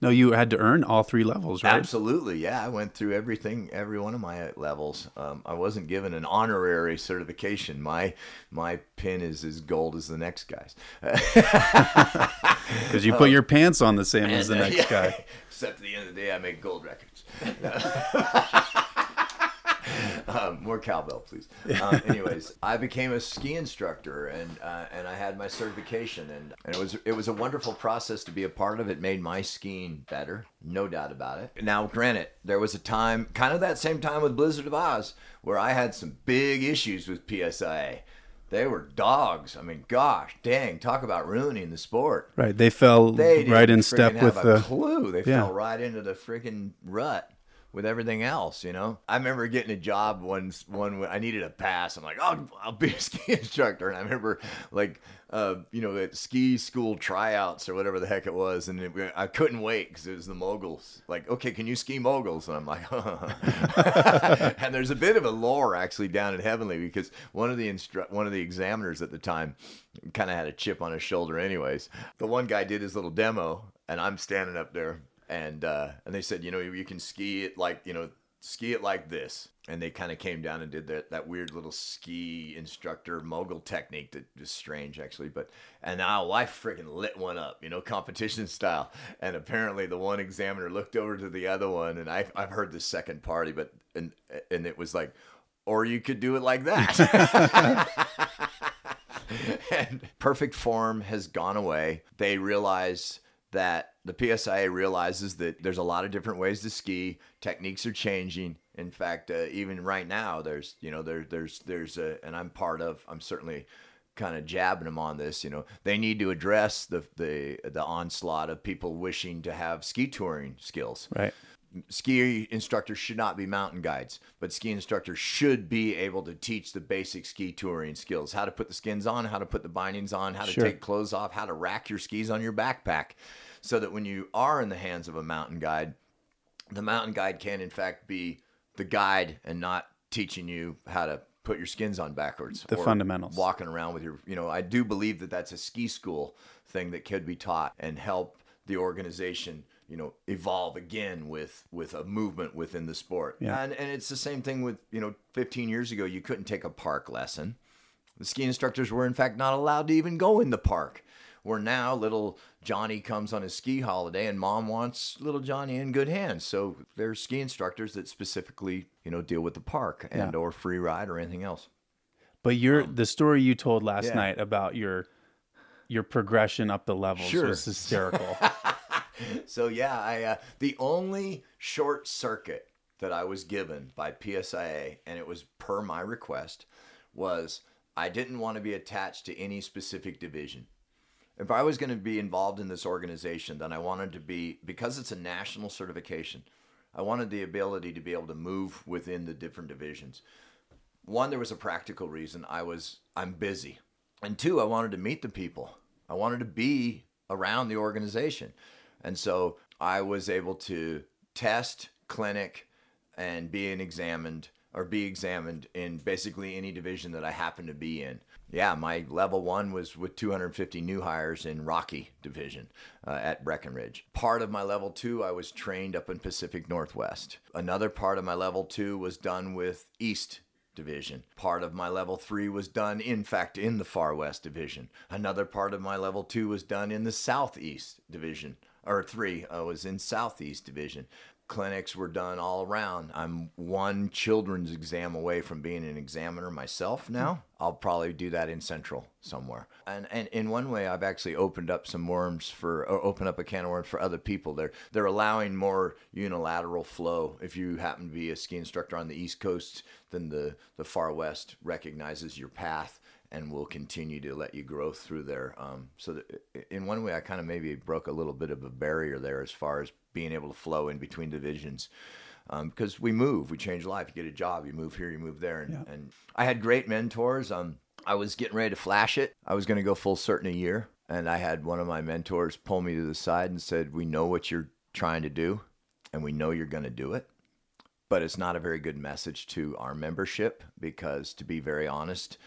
No, you had to earn all three levels, right? Absolutely, yeah. I went through everything, every one of my levels. Um, I wasn't given an honorary certification. My my pin is as gold as the next guy's. Because you put your pants on the same as the uh, next yeah, guy. Except at the end of the day, I make gold records. um, more cowbell, please. Um, anyways, I became a ski instructor, and uh, and I had my certification, and, and it was it was a wonderful process to be a part of. It made my skiing better, no doubt about it. Now, granted, there was a time, kind of that same time with Blizzard of Oz, where I had some big issues with PSIA. They were dogs. I mean, gosh, dang, talk about ruining the sport. Right. They fell They right in step have with a the. clue. They Yeah. fell right into the freaking rut with everything else. You know, I remember getting a job once. One I needed a pass. I'm like, oh, I'll be a ski instructor. And I remember like, uh, you know, at ski school tryouts or whatever the heck it was, and it, I couldn't wait because it was the moguls. Like, okay, can you ski moguls? And I'm like, and there's a bit of a lore actually down in Heavenly because one of the instru- one of the examiners at the time kind of had a chip on his shoulder. Anyways, the one guy did his little demo, and I'm standing up there, and uh, and they said, you know, you can ski it like you know, ski it like this, and they kind of came down and did that that weird little ski instructor mogul technique that is strange actually, but and now I freaking lit one up, you know, competition style, and apparently the one examiner looked over to the other one, and I I've heard the second party, but and and it was like. Or you could do it like that. and perfect form has gone away. They realize that the PSIA realizes that there's a lot of different ways to ski. Techniques are changing. In fact, uh, even right now, there's you know there there's there's a and I'm part of. I'm certainly kind of jabbing them on this. You know, they need to address the the the onslaught of people wishing to have ski touring skills Right. Ski instructors should not be mountain guides, but ski instructors should be able to teach the basic ski touring skills how to put the skins on, how to put the bindings on, how to Sure. take clothes off, how to rack your skis on your backpack, so that when you are in the hands of a mountain guide, the mountain guide can, in fact, be the guide and not teaching you how to put your skins on backwards. The fundamentals. Walking around with your, you know, I do believe that that's a ski school thing that could be taught and help the organization you know evolve again with with a movement within the sport Yeah. and and it's the same thing with you know 15 years ago you couldn't take a park lesson the ski instructors were in fact not allowed to even go in the park where now little johnny comes on his ski holiday and mom wants little johnny in good hands so there's ski instructors that specifically you know deal with the park and Yeah. or free ride or anything else But your um, the story you told last yeah. night about your your progression up the levels Sure. was hysterical. So yeah, I uh, the only short circuit that I was given by PSIA, and it was per my request, was I didn't want to be attached to any specific division. If I was going to be involved in this organization, then I wanted to be because it's a national certification. I wanted the ability to be able to move within the different divisions. One, there was a practical reason. I was I'm busy, and two, I wanted to meet the people. I wanted to be around the organization, and so I was able to test, clinic, and being examined or be examined in basically any division that I happen to be in. Yeah, my level one was with 250 new hires in Rocky Division uh, at Breckenridge. Part of my level two, I was trained up in Pacific Northwest. Another part of my level two was done with East division. Part of my level three was done, in fact, in the Far West division. Another part of my level two was done in the Southeast division, or three I was in Southeast division. Clinics were done all around. I'm one children's exam away from being an examiner myself hmm. now. I'll probably do that in Central somewhere. And and in one way, I've actually opened up some worms for, or opened up a can of worms for other people. They're they're allowing more unilateral flow. If you happen to be a ski instructor on the East Coast, then the the Far West recognizes your path and we'll continue to let you grow through there. Um, so in one way, I kind of maybe broke a little bit of a barrier there as far as being able to flow in between divisions. Because we move, we change life. You get a job, you move here, you move there, and, Yeah. and I had great mentors. Um, I was getting ready to flash it. I was going to go full cert in a year, and I had one of my mentors pull me to the side and said, "We know what you're trying to do, and we know you're going to do it." but it's not a very good message to our membership because to be very honest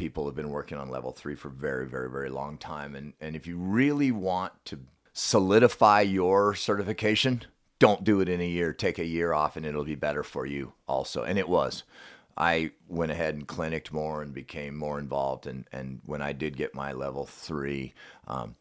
people have been working on level three for very very very long time and and if you really want to solidify your certification don't do it in a year take a year off and it'll be better for you also and it was I went ahead and clinicked more and became more involved. And, and when I did get my level three, um,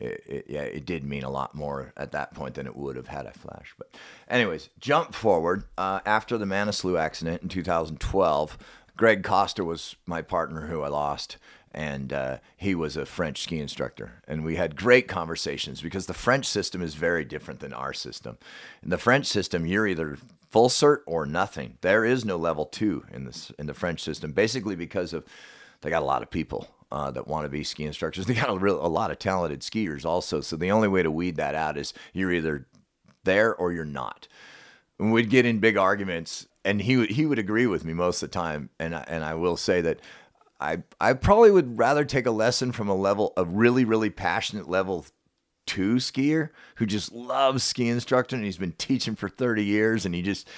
it, it, yeah, it did mean a lot more at that point than it would have had I flashed. But, anyways, jump forward. Uh, after the Manaslu accident in 2012, Greg Costa was my partner who I lost, and uh, he was a French ski instructor. And we had great conversations because the French system is very different than our system. In the French system, you're either full cert or nothing. There is no level two in this in the French system, basically because of they got a lot of people uh, that want to be ski instructors. They got a, real, a lot of talented skiers also. So the only way to weed that out is you're either there or you're not. And we'd get in big arguments, and he would he would agree with me most of the time. And I, and I will say that I I probably would rather take a lesson from a level a really really passionate level two skier who just loves ski instructor and he's been teaching for 30 years and he just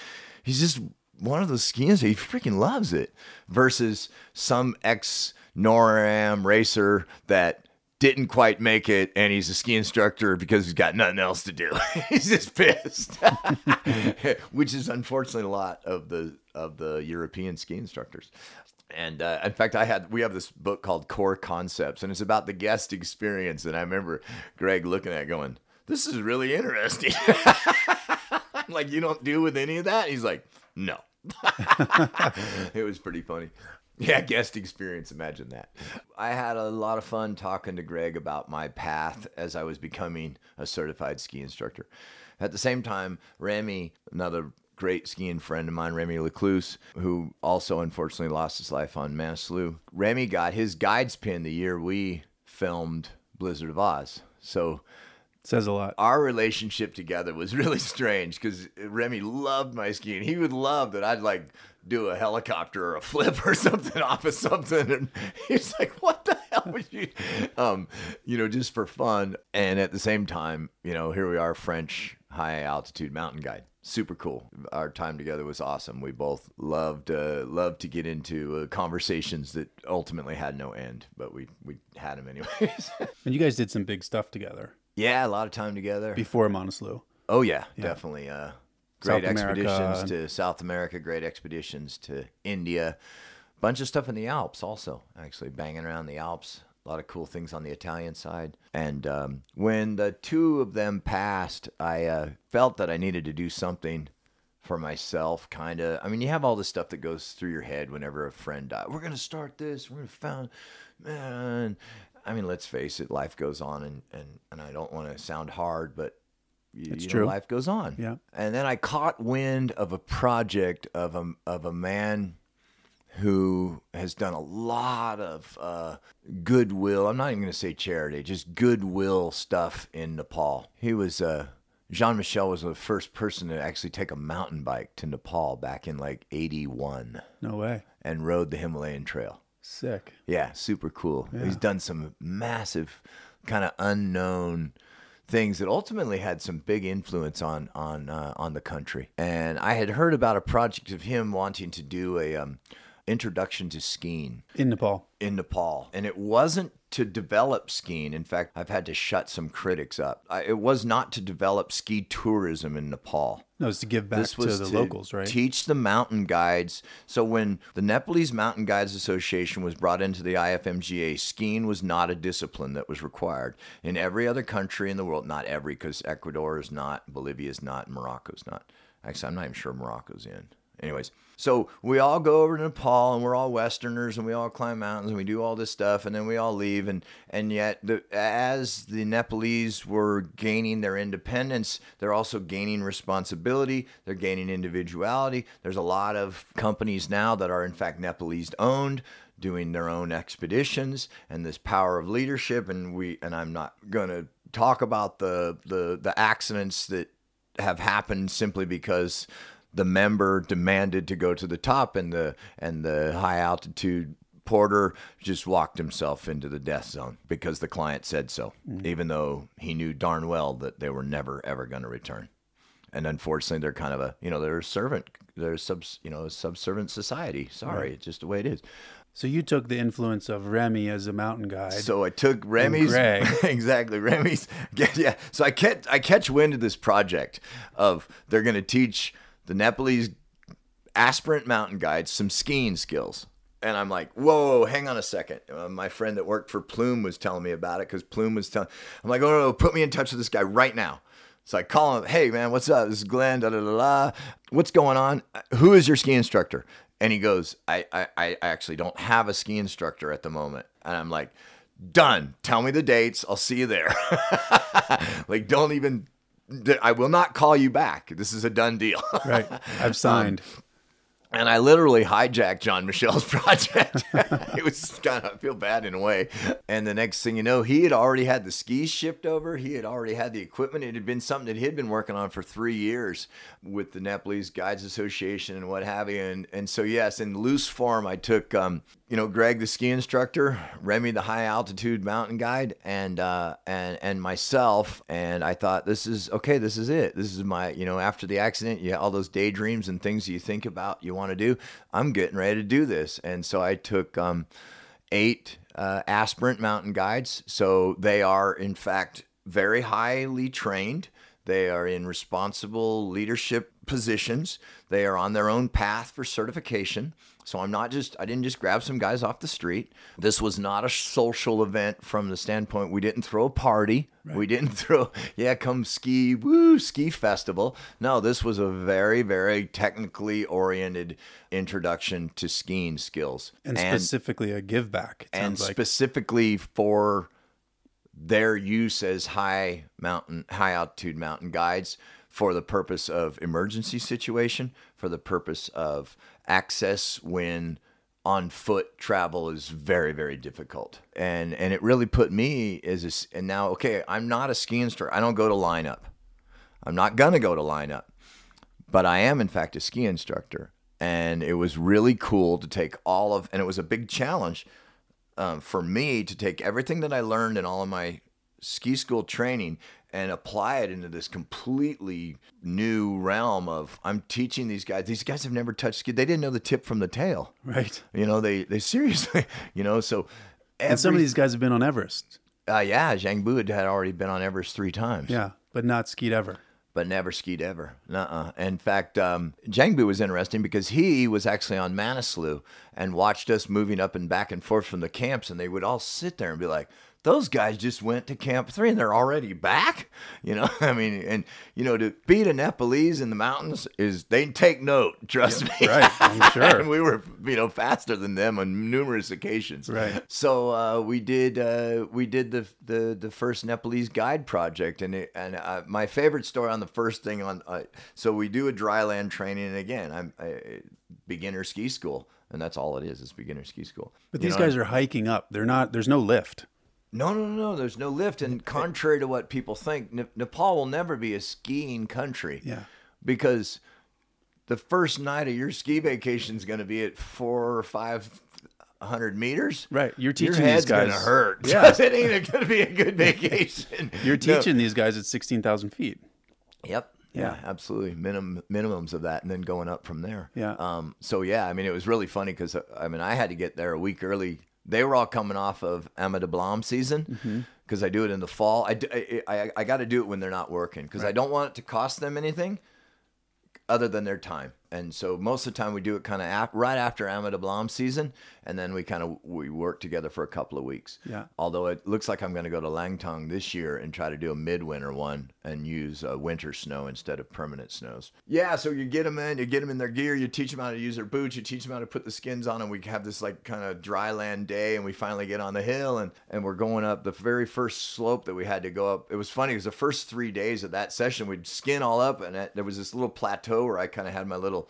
he's just one of those skiers he freaking loves it versus some ex NORAM racer that didn't quite make it and he's a ski instructor because he's got nothing else to do. he's just pissed. Which is unfortunately a lot of the of the European ski instructors. And uh, in fact, I had we have this book called Core Concepts, and it's about the guest experience. And I remember Greg looking at it going, "This is really interesting." I'm like, "You don't deal with any of that?" He's like, "No." it was pretty funny. Yeah, guest experience. Imagine that. I had a lot of fun talking to Greg about my path as I was becoming a certified ski instructor. At the same time, Remy, another great skiing friend of mine, Remy Lecluse, who also unfortunately lost his life on Manaslu. Remy got his guides pin the year we filmed Blizzard of Oz. So Says a lot. our relationship together was really strange because Remy loved my skiing. He would love that I'd like do a helicopter or a flip or something off of something, and he's like, "What the hell would you?" Um, you know, just for fun. And at the same time, you know, here we are, French high altitude mountain guide. Super cool. Our time together was awesome. We both loved uh, loved to get into uh, conversations that ultimately had no end, but we we had them anyways. And you guys did some big stuff together. Yeah, a lot of time together. before Manaslu. Oh yeah, definitely. Uh, great South expeditions and- to South America, great expeditions to India, bunch of stuff in the Alps also. Actually, banging around the Alps. A lot of cool things on the Italian side. And um, when the two of them passed, I uh, felt that I needed to do something for myself. Kind of. I mean, you have all this stuff that goes through your head whenever a friend dies. We're gonna start this. We're gonna found, man. I mean, let's face it. Life goes on, and and and I don't want to sound hard, but you, It's you true. Know, life goes on. Yeah. And then I caught wind of a project of a of a man who has done a lot of uh, goodwill. I'm not even going to say charity, just goodwill stuff in Nepal. He was uh, Jean Michel was the first person to actually take a mountain bike to Nepal back in like '81 No way. and rode the Himalayan Trail. Sick. Yeah, super cool. He's done some massive, kind of unknown things that ultimately had some big influence on on uh, on the country. And I had heard about a project of him wanting to do a um, introduction to skiing In Nepal. in Nepal, and it wasn't to develop skiing. In fact, I've had to shut some critics up. I, it was not to develop ski tourism in Nepal No, it's to give back this to the to locals, right? Teach the mountain guides. So when the Nepalese Mountain Guides Association was brought into the IFMGA, skiing was not a discipline that was required. In every other country in the world, not every, because Ecuador is not, Bolivia is not, Morocco is not. Actually, I'm not even sure Morocco's in. Anyways, so we all go over to Nepal and we're all Westerners and we all climb mountains and we do all this stuff and then we all leave and and yet the, as the Nepalese were gaining their independence, they're also gaining responsibility. They're gaining individuality. There's a lot of companies now that are in fact Nepalese owned doing their own expeditions and this power of leadership and we and I'm not going to talk about the the the accidents that have happened simply because the member demanded to go to the top and the and the high altitude porter just walked himself into the death zone because the client said so mm-hmm. even though he knew darn well that they were never ever going to return. And unfortunately they're kind of a you know they're a servant they're a sub you know a subservient society. Sorry it's just the way it is. So you took the influence of Remy as a mountain guide. So I took Remy's exactly Remy's yeah. So I catch I catch wind of this project of they're going to teach the Nepalese aspirant mountain guides some skiing skills. And I'm like, whoa, hang on a second. Uh, my friend that worked for Plume was telling me about it because Plume was telling. I'm like, oh no, no, put me in touch with this guy right now. So I call him, hey man, what's up? This is Glen. Da da da da. What's going on? Who is your ski instructor? And he goes, I, I, I actually don't have a ski instructor at the moment. And I'm like, done. Tell me the dates. I'll see you there. like, don't even. I will not call you back. This is a done deal. right. I've signed. and I literally hijacked John Michel's project. it was kind of I feel bad in a way. And the next thing you know, he had already had the skis shipped over. He had already had the equipment. It had been something that he had been working on for three years with the Nepalese Guides Association and what have you. And and so yes, in loose form, I took um, you know Greg the ski instructor, Remy the high altitude mountain guide, and uh, and and myself. And I thought this is okay. This is it. This is my you know after the accident, you all those daydreams and things you think about you want to do. I'm getting ready to do this. And so I took um, eight uh, aspirant mountain guides. So they are in fact very highly trained. They are in responsible leadership positions. They are on their own path for certification. So I'm not just, I didn't just grab some guys off the street. This was not a social event from the standpoint we didn't throw a party. We didn't throw, yeah, come ski, woo, ski festival. No, this was a very, very technically oriented introduction to skiing skills. And specifically a give back. And like. specifically for their use as high mountain high altitude mountain guides for the purpose of emergency situation for the purpose of access when on foot travel is very very difficult. And and it really put me as a and now okay i'm not a ski instructor. I don't go to lineup i'm not gonna go to lineup but I am in fact a ski instructor, and it was really cool to take all of, and it was a big challenge um, for me to take everything that I learned in all of my ski school training and apply it into this completely new realm of I'm teaching these guys. These guys have never touched ski. They didn't know the tip from the tail. right. You know, they they seriously, you know, so And some of these guys have been on Everest. Uh, yeah, Jangbu had already been on Everest three times. Yeah, but not skied ever. but never skied ever. Nuh-uh. In fact, um, Jangbu was interesting because he was actually on Manaslu and watched us moving up and back and forth from the camps, and they would all sit there and be like, "Those guys just went to Camp Three and they're already back." You know, I mean, and you know, to beat a Nepalese in the mountains is they take note. Trust me, right, I'm sure. and we were, you know, faster than them on numerous occasions. Right. So uh, we did uh, we did the, the the first Nepalese guide project, and it, and uh, my favorite story on the first thing on uh, so we do a dry land training, and again I'm I, beginner ski school, and that's all it is. It's beginner ski school. But You these know, guys are hiking up. They're not. There's no lift. No, no, no. There's no lift, and contrary to what people think, Ne- Nepal will never be a skiing country. Yeah. because the first night of your ski vacation is going to be at four or five hundred meters. Right. You're Your teaching head's these guys. gonna hurt. Yeah. it ain't going to be a good vacation. You're No. teaching these guys at sixteen thousand feet. Yep. Yeah, Yeah. absolutely. Minimum minimums of that, and then going up from there. Yeah. Um. So yeah, I mean, it was really funny because I mean, I had to get there a week early. They were all coming off of Ama Dablam season Mm-hmm. because I do it in the fall. I do- I, I, I got to do it when they're not working because I don't want it to cost them anything other than their time. And so most of the time we do it kind of ap- right after Dablam season, and then we kind of we work together for a couple of weeks. Yeah. Although it looks like I'm going to go to Langtang this year and try to do a midwinter one and use uh, winter snow instead of permanent snows. Yeah, so you get them in, you get them in their gear, you teach them how to use their boots, you teach them how to put the skins on, and we have this like kind of dry land day, and we finally get on the hill, and and we're going up the very first slope that we had to go up. It was funny because the first three days of that session, we'd skin all up, and it, there was this little plateau where I kind of had my little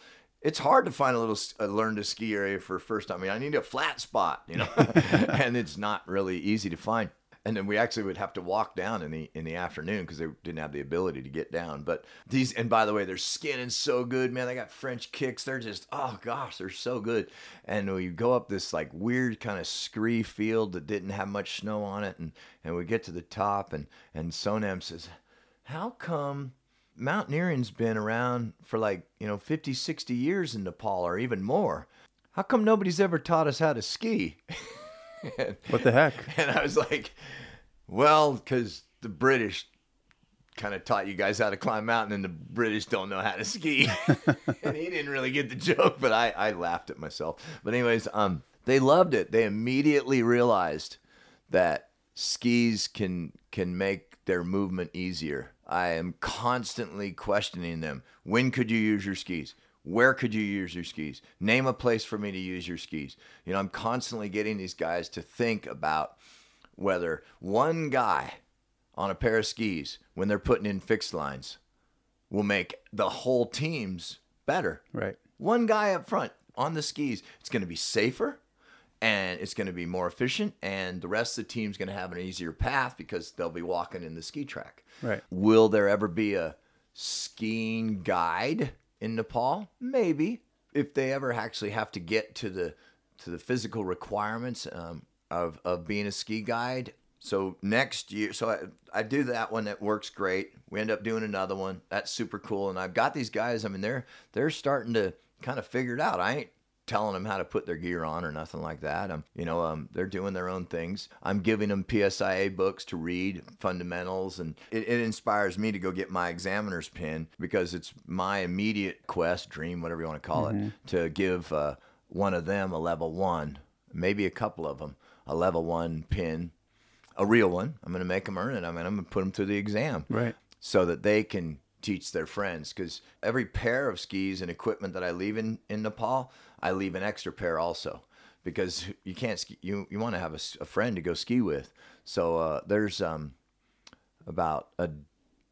it's hard to find a little a uh, learn to ski area for first time. I mean, I need a flat spot, you know, and it's not really easy to find. And then we actually would have to walk down in the in the afternoon because they didn't have the ability to get down. But these, and by the way, their skin is so good, man. They got French kicks. They're just oh gosh, they're so good. And we go up this like weird kind of scree field that didn't have much snow on it, and and we get to the top, and and Sonam says, "How come?" Mountaineering's been around for like, you know, 50, 60 years in Nepal or even more. How come nobody's ever taught us how to ski? and, What the heck? and I was like, well, because the British kind of taught you guys how to climb mountain and the British don't know how to ski. and he didn't really get the joke, but I, I laughed at myself. But anyways, um, they loved it. They immediately realized that skis can can make their movement easier. I am constantly questioning them. When could you use your skis? Where could you use your skis? Name a place for me to use your skis. You know, I'm constantly getting these guys to think about whether one guy on a pair of skis when they're putting in fixed lines will make the whole teams better. Right. One guy up front on the skis, it's going to be safer and it's going to be more efficient and the rest of the team's going to have an easier path because they'll be walking in the ski track. Right. Will there ever be a skiing guide in Nepal? Maybe. If they ever actually have to get to the to the physical requirements um, of of being a ski guide. So next year, so I, I do that one that works great. We end up doing another one that's super cool, and I've got these guys. I mean, they're they're starting to kind of figure it out. I ain't telling them how to put their gear on or nothing like that. Um, you know, um, they're doing their own things. I'm giving them PSIA books to read, fundamentals, and it, it inspires me to go get my examiner's pin because it's my immediate quest, dream, whatever you want to call it, to give uh, one of them a level one, maybe a couple of them, a level one pin, a real one. I'm going to make them earn it. I mean, I'm going to put them through the exam Right. so that they can teach their friends because every pair of skis and equipment that I leave in, in Nepal, I leave an extra pair also because you can't ski. You, you want to have a friend to go ski with. So uh, there's um, about a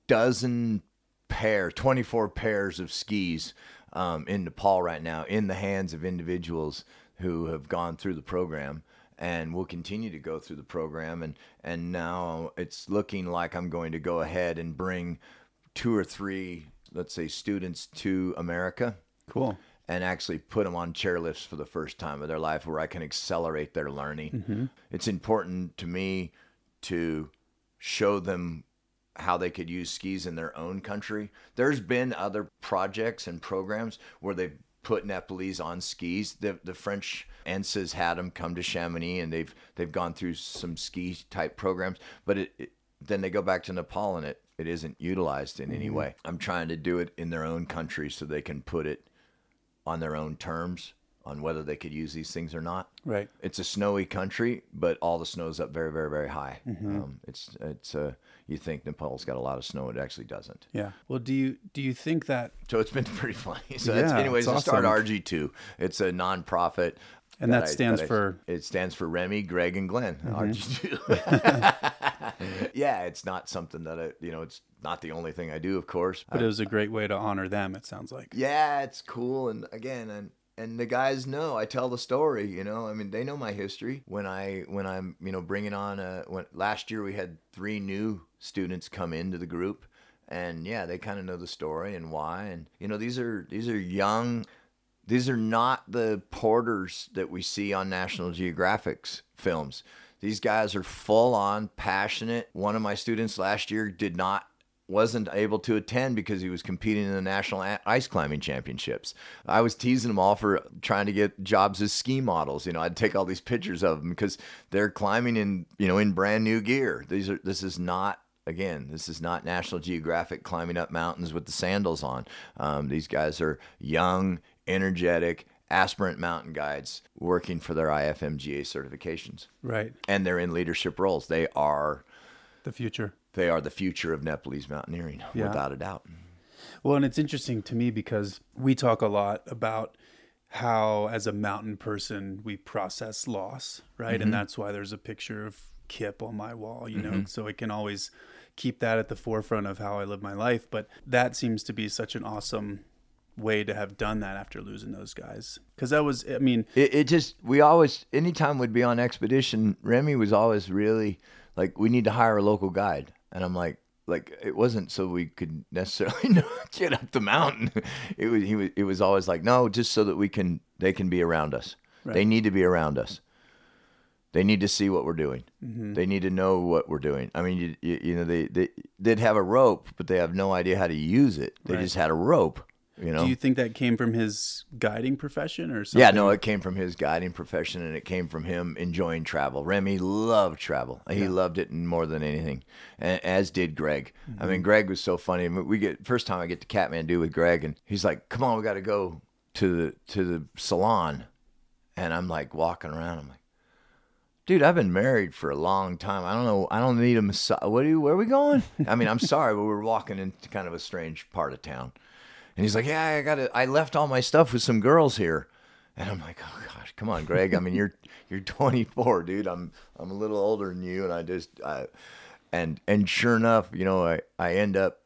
dozen pair, 24 pairs of skis um, in Nepal right now in the hands of individuals who have gone through the program and will continue to go through the program. And, and now it's looking like I'm going to go ahead and bring two or three, let's say, students to America Cool. And actually put them on chairlifts for the first time of their life where I can accelerate their learning. Mm-hmm. It's important to me to show them how they could use skis in their own country. There's been other projects and programs where they've put Nepalese on skis. The the French ENSA's had them come to Chamonix, and they've they've gone through some ski type programs. But it, it then they go back to Nepal, and it it isn't utilized in any mm-hmm. way. I'm trying to do it in their own country so they can put it on their own terms on whether they could use these things or not. Right. It's a snowy country, but all the snow's up very, very, very high. Um, it's it's uh, you think Nepal's got a lot of snow, it actually doesn't. Yeah. Well, do you do you think that So it's been pretty funny. So that's, Yeah, anyways, it's to start. RG two. It's a nonprofit. And that I- stands I- for? Mm-hmm. It stands for Remy, Greg, and Glen. Two. yeah, it's not something that I, you know, it's not the only thing I do, of course. but it was a great way to honor them, it sounds like. yeah, it's cool. And again, and and the guys know I tell the story. You know, I mean, they know my history. When I when I'm you know bringing on a when last year we had three new students come into the group, and yeah, they kind of know the story and why. And you know, these are these are young. These are not the porters that we see on National Geographic's films. These guys are full on passionate. One of my students last year did not wasn't able to attend because he was competing in the national ice climbing championships. I was teasing them all for trying to get jobs as ski models. You know, I'd take all these pictures of them because they're climbing in, you know, in brand new gear. These are this is not again, this is not National Geographic climbing up mountains with the sandals on. Um, these guys are young, energetic, aspirant mountain guides working for their IFMGA certifications, Right. and they're in leadership roles. They are The future. they are the future of Nepalese mountaineering, Yeah. without a doubt. Well, and it's interesting to me because we talk a lot about how, as a mountain person, we process loss, right? Mm-hmm. And that's why there's a picture of Kip on my wall, you Mm-hmm. know, so I can always keep that at the forefront of how I live my life. But that seems to be such an awesome way to have done that after losing those guys. Because that was, I mean, It, it just we always anytime we'd be on expedition, Remy was always really like we need to hire a local guide, and I'm like like it wasn't so we could necessarily not get up the mountain. It was he was it was always like no, just so that we can they can be around us. They need to be around us. They need to see what we're doing. Mm-hmm. They need to know what we're doing. I mean, you, you, you know, they, they they'd have a rope, but they have no idea how to use it. They Right. just had a rope. You know, do you think that came from his guiding profession or something? yeah, no, it came from his guiding profession and it came from him enjoying travel. Remy loved travel. He loved it more than anything, as did Greg. I mean, mm-hmm. Greg was so funny. We get first time I get to Kathmandu with Greg, and he's like, "Come on, we got to go to the to the salon," and I'm like walking around. I'm like. Dude, I've been married for a long time. I don't know. I don't need a massage. What are you? Where are we going? I mean, I'm sorry, but we're walking into kind of a strange part of town. And he's like, "Yeah, I got to I left all my stuff with some girls here." And I'm like, "Oh gosh, come on, Greg. I mean, you're you're 24, dude. I'm I'm a little older than you, and I just I, and and sure enough, you know, I I end up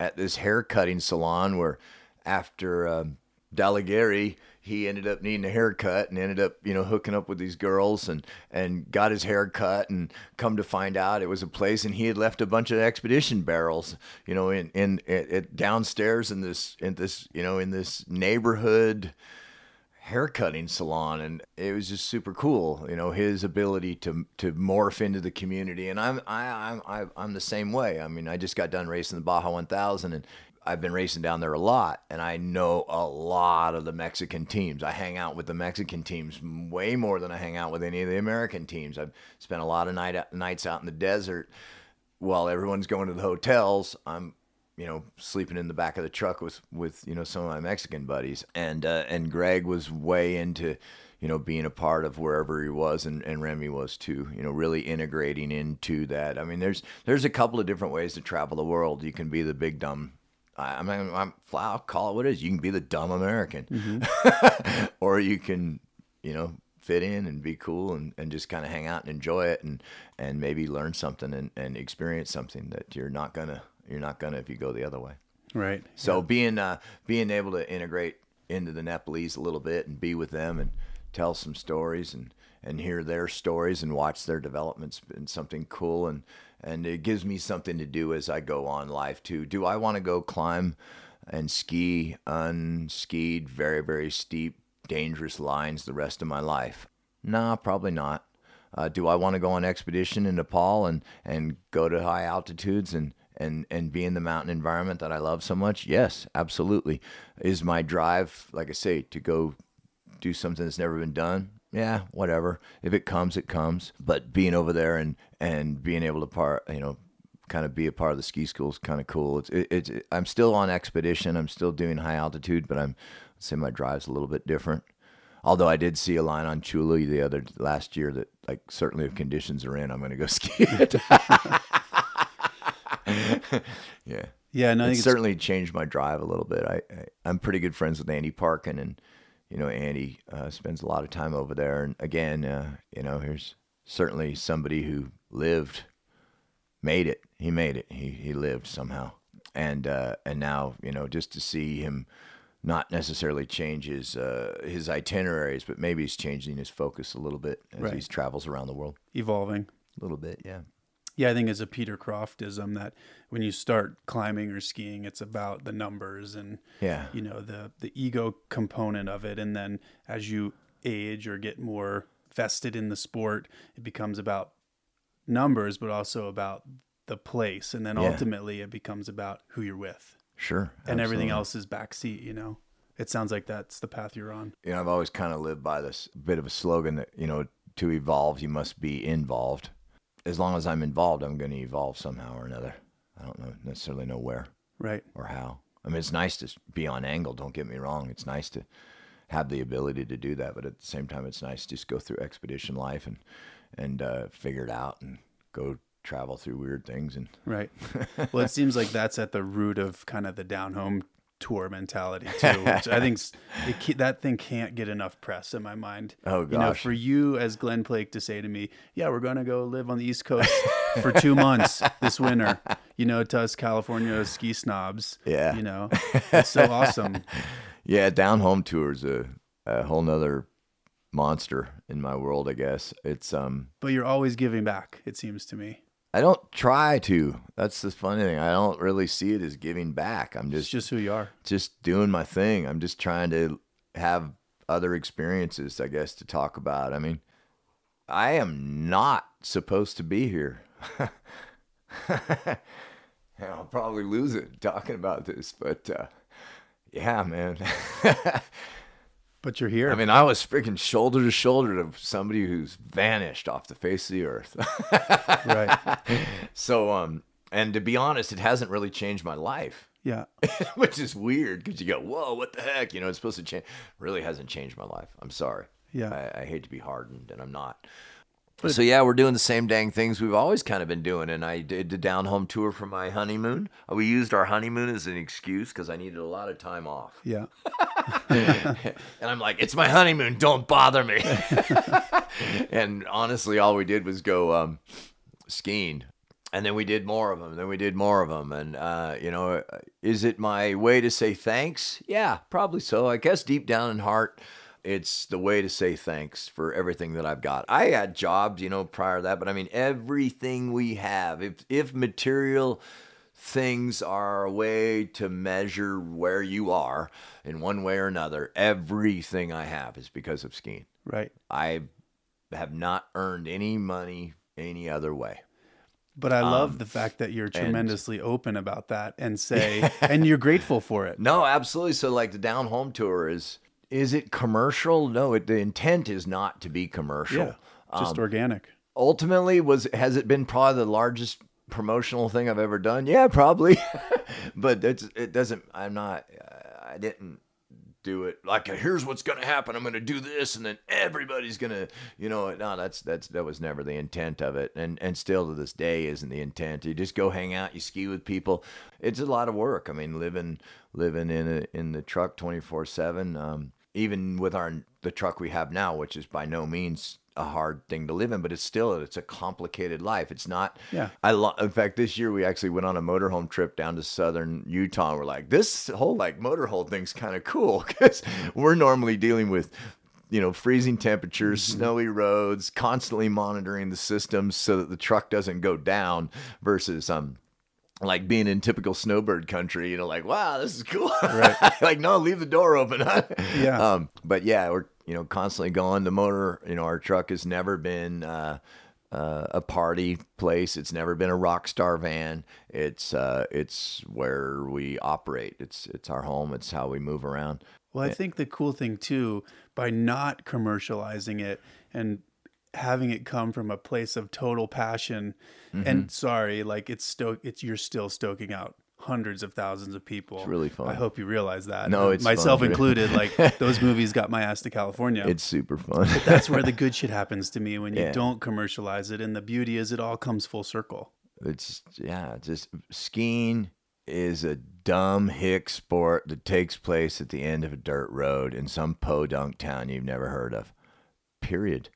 at this hair cutting salon where after um, Dhaulagiri, he ended up needing a haircut and ended up, you know, hooking up with these girls and and got his hair cut. And come to find out it was a place and he had left a bunch of expedition barrels, you know, in in it, downstairs in this in this you know in this neighborhood haircutting salon. And it was just super cool you know his ability to to morph into the community. And i'm i i'm i'm the same way. I mean i just got done racing the baja 1000 and i've been racing down there a lot and i know a lot of the mexican teams i hang out with the mexican teams way more than i hang out with any of the american teams i've spent a lot of night nights out in the desert while everyone's going to the hotels, I'm, you know, sleeping in the back of the truck with with you know some of my Mexican buddies, and uh, and Greg was way into, you know, being a part of wherever he was, and, and Remy was too. You know, really integrating into that. I mean, there's there's a couple of different ways to travel the world. You can be the big dumb. I I mean, I'm, I'll call it what it is. You can be the dumb American, or you can, you know, fit in and be cool and, and just kind of hang out and enjoy it and and maybe learn something and, and experience something that you're not gonna you're not gonna if you go the other way. Right. So being uh, being able to integrate into the Nepalese a little bit and be with them and tell some stories and, and hear their stories and watch their development's been something cool and and it gives me something to do as I go on life too. Do I want to go climb and ski unskied, very very steep, dangerous lines the rest of my life? Nah, probably not. Uh, do I want to go on expedition in Nepal and, and go to high altitudes and, and and be in the mountain environment that I love so much, yes, absolutely. Is my drive, like I say, to go do something that's never been done? Yeah, whatever. If it comes, it comes. But being over there and and being able to part, you know, kind of be a part of the ski school is kind of cool. It's it, it's I'm still on expedition. I'm still doing high altitude, but I'm I'd say my drive's a little bit different. Although I did see a line on Chula the other last year that like certainly if conditions are in, I'm going to go ski it. yeah. Yeah, no, I it certainly changed my drive a little bit. I, I I'm pretty good friends with Andy Parkin, and you know Andy uh, spends a lot of time over there. And again, uh, you know, here's certainly somebody who lived, made it. He made it. He he lived somehow, and uh, and now you know just to see him not necessarily change his uh, his itineraries, but maybe he's changing his focus a little bit as Right. he travels around the world. evolving. A little bit, yeah. Yeah, I think it's a Peter Croftism that when you start climbing or skiing, it's about the numbers and Yeah. you know the the ego component of it, and then as you age or get more vested in the sport, it becomes about numbers, but also about the place, and then Yeah. ultimately it becomes about who you're with, Sure. and everything else is backseat. You know, it sounds like that's the path you're on. you know, I've always kind of lived by this bit of a slogan that, you know, to evolve, you must be involved. As long as I'm involved, I'm going to evolve somehow or another. I don't know necessarily know where Right. or how. I mean, it's nice to be on angle. Don't get me wrong. It's nice to have the ability to do that, but at the same time, it's nice to just go through expedition life and and uh, figure it out and go travel through weird things and Right. Well, it seems like that's at the root of kind of the down home tour mentality too, which I think it, that thing can't get enough press in my mind. Oh, You know, gosh. for you as Glen Plake to say to me, "Yeah, we're going to go live on the East Coast for 2 months this winter." You know, to us California ski snobs. Yeah. You know. It's so awesome. Yeah, down home tour's a, a whole nother monster in my world, I guess. It's um But you're always giving back, it seems to me. I don't try to. That's the funny thing. I don't really see it as giving back. I'm just It's just who you are. just doing my thing. I'm just trying to have other experiences, I guess, to talk about. I mean, I am not supposed to be here. I'll probably lose it talking about this, but uh, yeah, man. But you're here. I mean, I was freaking shoulder to shoulder to somebody who's vanished off the face of the earth. right. so, um, and to be honest, it hasn't really changed my life, Yeah. which is weird because you go, whoa, what the heck? You know, it's supposed to change. Really hasn't changed my life. I'm sorry. Yeah. I, I hate to be hardened, and I'm not. So yeah, we're doing the same dang things we've always kind of been doing. And I did the down home tour for my honeymoon. We used our honeymoon as an excuse because I needed a lot of time off. Yeah. and I'm like, it's my honeymoon. Don't bother me. and honestly, all we did was go um, skiing. And then we did more of them. Then we did more of them. And, uh, you know, is it my way to say thanks? Yeah, probably so. I guess deep down in heart, it's the way to say thanks for everything that I've got. I had jobs, you know, prior to that, but I mean, everything we have, if, if material things are a way to measure where you are in one way or another, everything I have is because of skiing. Right. I have not earned any money any other way. But I love Um, the fact that you're tremendously open about that and say, and you're grateful for it. No, absolutely. So like the down home tour is is it commercial? No, it, the intent is not to be commercial. Yeah. Just organic. ultimately was has it been probably the largest promotional thing I've ever done? Yeah, probably. but it's, it doesn't. I'm not. Uh, I didn't do it like here's what's gonna happen. I'm gonna do this, and then everybody's gonna, you know. No, that's that's that was never the intent of it, and and still to this day isn't the intent. You just go hang out, you ski with people. It's a lot of work. I mean, living living in a, in the truck 24 seven. Um, even with our the truck we have now, which is by no means a hard thing to live in, but it's still it's a complicated life. It's not. Yeah. I lo- in fact this year we actually went on a motorhome trip down to southern Utah. And we're like this whole like motorhome thing's kind of cool because we're normally dealing with you know freezing temperatures, snowy roads, constantly monitoring the systems so that the truck doesn't go down versus um like being in typical snowbird country, you know, like, wow, this is cool. Right. like, no, leave the door open. Huh? Yeah. Um, but yeah, we're, you know, constantly going. The motor, you know, our truck has never been uh, uh, a party place. It's never been a rock star van. It's uh, it's where we operate. It's it's our home. It's how we move around. Well, I think the cool thing too, by not commercializing it and having it come from a place of total passion, Mm-hmm. and sorry, like it's stoke, it's you're still stoking out hundreds of thousands of people. It's really fun. I hope you realize that. No, it's myself fun. included. Like those movies got my ass to California. It's super fun. That's where the good shit happens to me when you Yeah. don't commercialize it, and the beauty is it all comes full circle. it's yeah, just skiing is a dumb hick sport that takes place at the end of a dirt road in some podunk town you've never heard of. Period.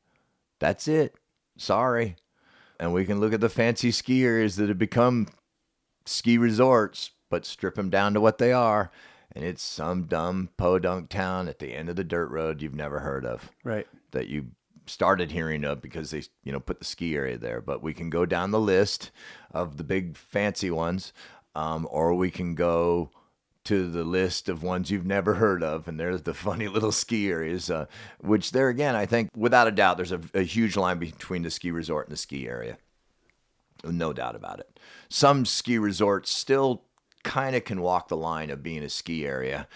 That's it. Sorry. And we can look at the fancy ski areas that have become ski resorts, but strip them down to what they are. And it's some dumb podunk town at the end of the dirt road you've never heard of Right. that you started hearing of because they you know put the ski area there but we can go down the list of the big fancy ones um, or we can go to the list of ones you've never heard of and there's the funny little ski areas uh, which there again i think without a doubt there's a, a huge line between the ski resort and the ski area no doubt about it. Some ski resorts still kind of can walk the line of being a ski area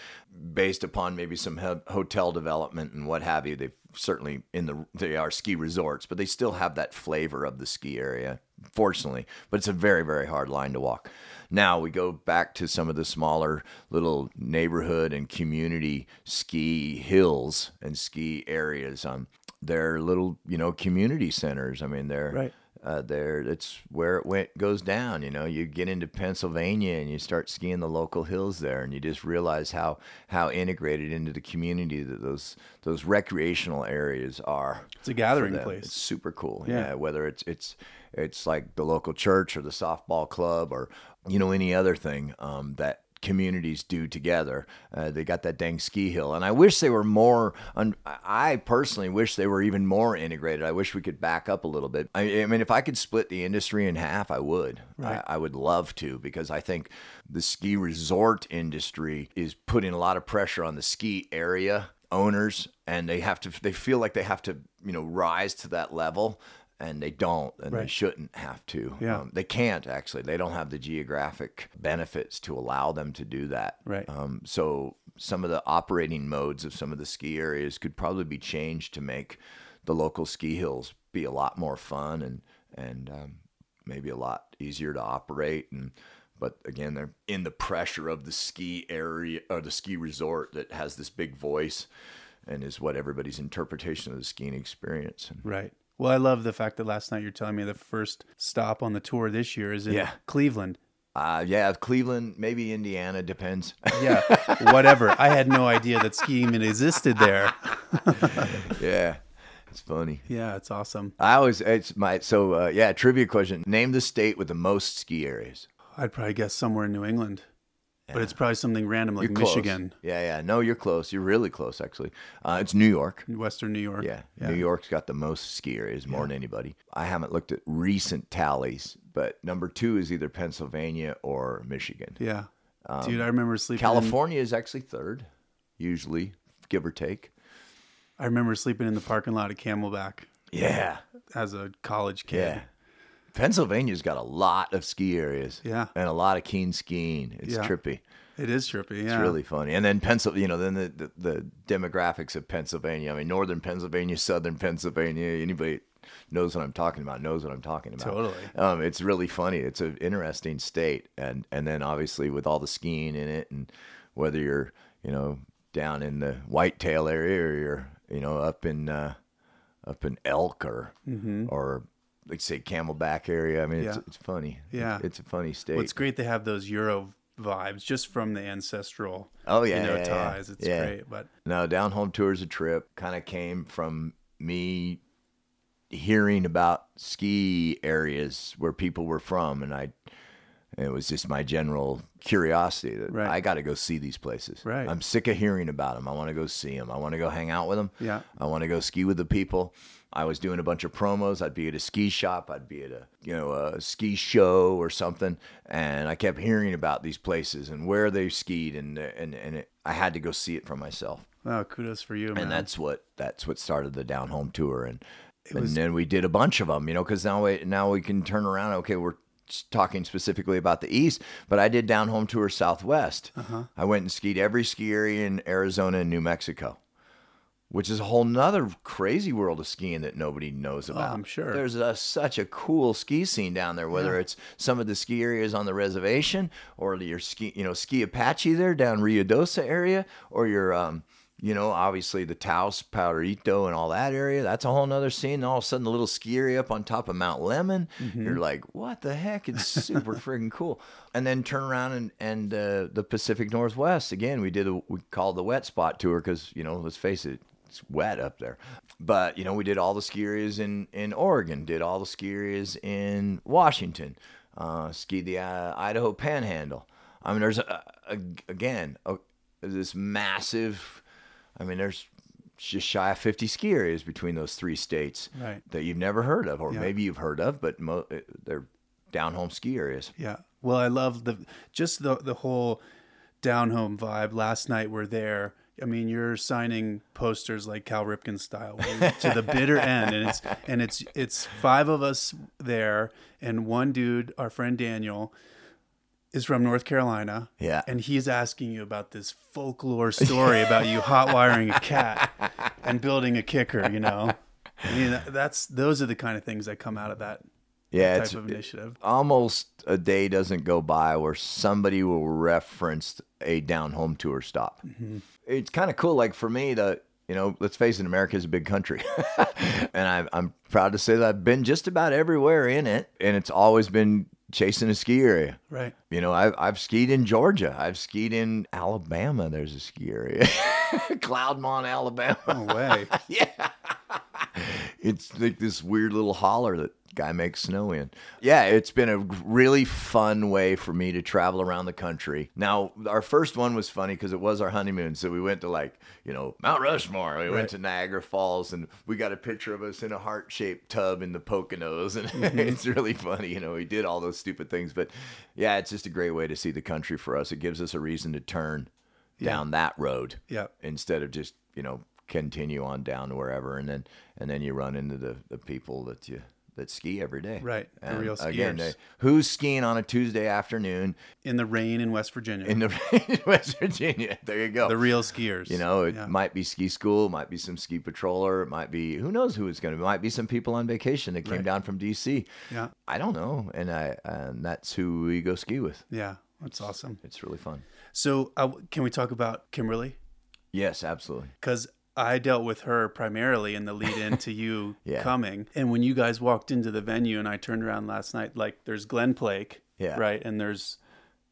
based upon maybe some ho- hotel development and what have you. They've certainly in the they are ski resorts, but they still have that flavor of the ski area, fortunately. But it's a very very hard line to walk. Now we go back to some of the smaller little neighborhood and community ski hills and ski areas. Um, they're little you know community centers. I mean they're Right. uh, there it's where it went goes down you know you get into pennsylvania and you start skiing the local hills there and you just realize how how integrated into the community that those those recreational areas are It's a gathering place. it's super cool Yeah. yeah. whether it's it's it's like the local church or the softball club or you know any other thing um, that communities do together. Uh, they got that dang ski hill, and I wish they were more. Un- I personally wish they were even more integrated. I wish we could back up a little bit. I, I mean, if I could split the industry in half, I would. Right. I, I would love to because I think the ski resort industry is putting a lot of pressure on the ski area owners, and they have to. They feel like they have to, you know, rise to that level. And they don't, and they shouldn't have to. Yeah. Um, they can't actually. They don't have the geographic benefits to allow them to do that. Right. Um, so some of the operating modes of some of the ski areas could probably be changed to make the local ski hills be a lot more fun and and um, maybe a lot easier to operate. And but again, they're in the pressure of the ski area or the ski resort that has this big voice and is what everybody's interpretation of the skiing experience. And Right. Well, I love the fact that last night you're telling me the first stop on the tour this year is in Yeah. Cleveland. uh, yeah, Cleveland, maybe Indiana, depends. Yeah, whatever. I had no idea that skiing even existed there. yeah, it's funny. Yeah, it's awesome. I always it's my so uh, yeah trivia question. Name the state with the most ski areas. I'd probably guess somewhere in New England, but it's probably something random like You're close. Michigan, Yeah, yeah. No, you're close. You're really close actually. Uh, it's New York. Western New York. Yeah. New York's got the most ski areas more than anybody. I haven't looked at recent tallies, but number two is either Pennsylvania or Michigan. Yeah. Um, Dude, I remember sleeping. in- California is actually third, usually, give or take. I remember sleeping in the parking lot at Camelback Yeah. as a college kid. Yeah. Pennsylvania's got a lot of ski areas. Yeah. And a lot of keen skiing. It's Yeah. trippy. It is trippy. Yeah. It's really funny. And then Pennsylvania, you know, then the, the, the demographics of Pennsylvania. I mean, northern Pennsylvania, southern Pennsylvania. Anybody knows what I'm talking about knows what I'm talking about. Totally. Um, it's really funny. It's an interesting state, and and then obviously with all the skiing in it, and whether you're you know down in the Whitetail area or you're you know up in uh, up in Elk or or like say Camelback area. I mean, it's. Yeah. it's funny. Yeah. it's a funny state. Well, it's great they have those Euro vibes just from the ancestral Oh, yeah, you know yeah, yeah. ties. It's Yeah. great. But No, down home tour is a trip. Kind of came from me hearing about ski areas where people were from, and I. It was just my general curiosity that Right. I got to go see these places. Right. I'm sick of hearing about them. I want to go see them. I want to go hang out with them. Yeah. I want to go ski with the people. I was doing a bunch of promos. I'd be at a ski shop. I'd be at a you know a ski show or something, and I kept hearing about these places and where they skied, and and and it, I had to go see it for myself oh, kudos for you, man. and that's what that's what started the down home tour and and then we did a bunch of them, you know, because now we now we can turn around. Okay, we're talking specifically about the east, but I did down home tour Southwest. Uh-huh. I went and skied every ski area in Arizona and New Mexico, which is a whole nother crazy world of skiing that nobody knows about. Oh, I'm sure. There's a, such a cool ski scene down there, whether it's some of the ski areas on the reservation or your ski, you know, ski Apache there down Ruidoso area, or your, um, you know, obviously the Taos, Pajarito, and all that area. That's a whole nother scene. And all of a sudden, the little ski area up on top of Mount Lemmon. You're like, what the heck? It's super freaking cool. And then turn around and and uh, the Pacific Northwest again. We did a we called the wet spot tour because you know, let's face it, it's wet up there. But you know, we did all the ski areas in in Oregon, did all the ski areas in Washington, uh, skied the uh, Idaho Panhandle. I mean, there's a, a, again a, this massive. I mean, there's just shy of 50 ski areas between those three states Right. that you've never heard of, or Yeah. maybe you've heard of, but mo- they're down home ski areas. Yeah. Well, I love the just the the whole down home vibe. Last night we're there. I mean, you're signing posters like Cal Ripken style to the bitter end, and it's and it's it's five of us there, and one dude, our friend Daniel, is from North Carolina. Yeah. and he's asking you about this folklore story about you hot wiring a cat and building a kicker. You know, I mean, that's those are the kind of things that come out of that Yeah, type it's of initiative. almost a day doesn't go by where somebody will reference a down home tour stop. Mm-hmm. It's kind of cool. Like for me, the you know, let's face it, America is a big country, and I'm I'm proud to say that I've been just about everywhere in it, and it's always been chasing a ski area. Right. You know, I've, I've skied in Georgia. I've skied in Alabama. There's a ski area. Cloudmont, Alabama. No way. yeah. It's like this weird little holler that guy makes snow in. Yeah, it's been a really fun way for me to travel around the country. Now, our first one was funny because it was our honeymoon. So we went to like, you know, Mount Rushmore. We Right. went to Niagara Falls and we got a picture of us in a heart shaped tub in the Poconos. And mm-hmm. it's really funny. You know, we did all those stupid things. But yeah, it's just a great way to see the country for us. It gives us a reason to turn down that road Yeah. instead of just you know continue on down wherever and then and then you run into the the people that you that ski every day Right, the and real again skiers. they, who's skiing on a tuesday afternoon in the rain in West Virginia. in the rain in west virginia there you go the real skiers. you know it Yeah. might be ski school might be some ski patroller it might be who knows who it's going to be it might be some people on vacation that came Right. down from dc Yeah. i don't know and i and that's who we go ski with Yeah. That's awesome. it's really fun So, uh, can we talk about Kimberly? yes absolutely Because I dealt with her primarily in the lead in to you Yeah. coming. And when you guys walked into the venue and I turned around last night, like there's Glen Plake, Yeah. right? And there's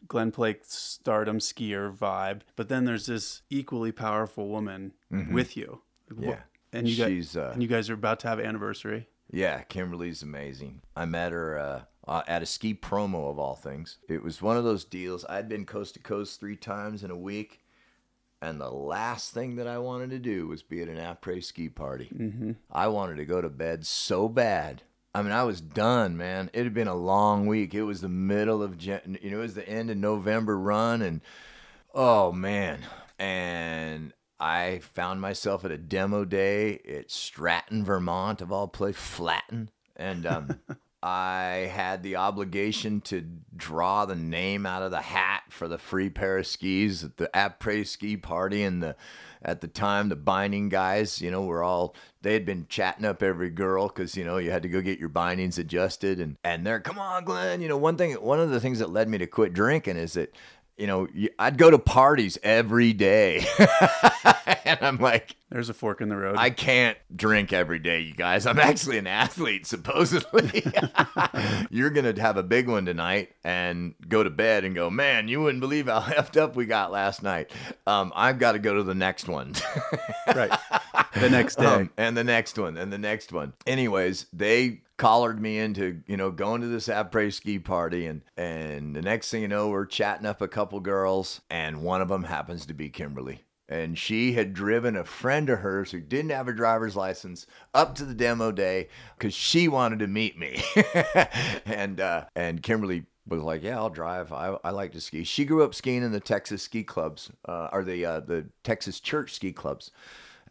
Glen Plake's stardom skier vibe. But then there's this equally powerful woman with you. Mm-hmm. Yeah. And you guys, She's, uh, and you guys are about to have anniversary. Yeah, Kimberly's amazing. I met her uh, uh, at a ski promo of all things. It was one of those deals. I'd been coast to coast three times in a week, and the last thing that I wanted to do was be at an après ski party. Mm-hmm. I wanted to go to bed so bad. I mean, I was done, man. It had been a long week. It was the middle of, Jan- you know, it was the end of November run, and oh man. And I found myself at a demo day at Stratton, Vermont, of all places, Flatton, and um, I had the obligation to draw the name out of the hat for the free pair of skis at the après ski party, and the at the time the binding guys, you know, were all they had been chatting up every girl because you know you had to go get your bindings adjusted, and and they're come on, Glen. You know, one thing, one of the things that led me to quit drinking is that you know, I'd go to parties every day. and I'm like, There's a fork in the road. I can't drink every day, you guys. I'm actually an athlete, supposedly. You're going to have a big one tonight and go to bed and go, man, you wouldn't believe how effed up we got last night. Um, I've got to go to the next one. right. The next day. Um, and the next one, and the next one. Anyways, they collared me into you know going to this après ski party, and and the next thing you know, we're chatting up a couple girls, and one of them happens to be Kimberly. And she had driven a friend of hers who didn't have a driver's license up to the demo day because she wanted to meet me. and uh, and Kimberly was like, "Yeah, I'll drive. I, I like to ski." She grew up skiing in the Texas ski clubs, uh, or the uh, the Texas church ski clubs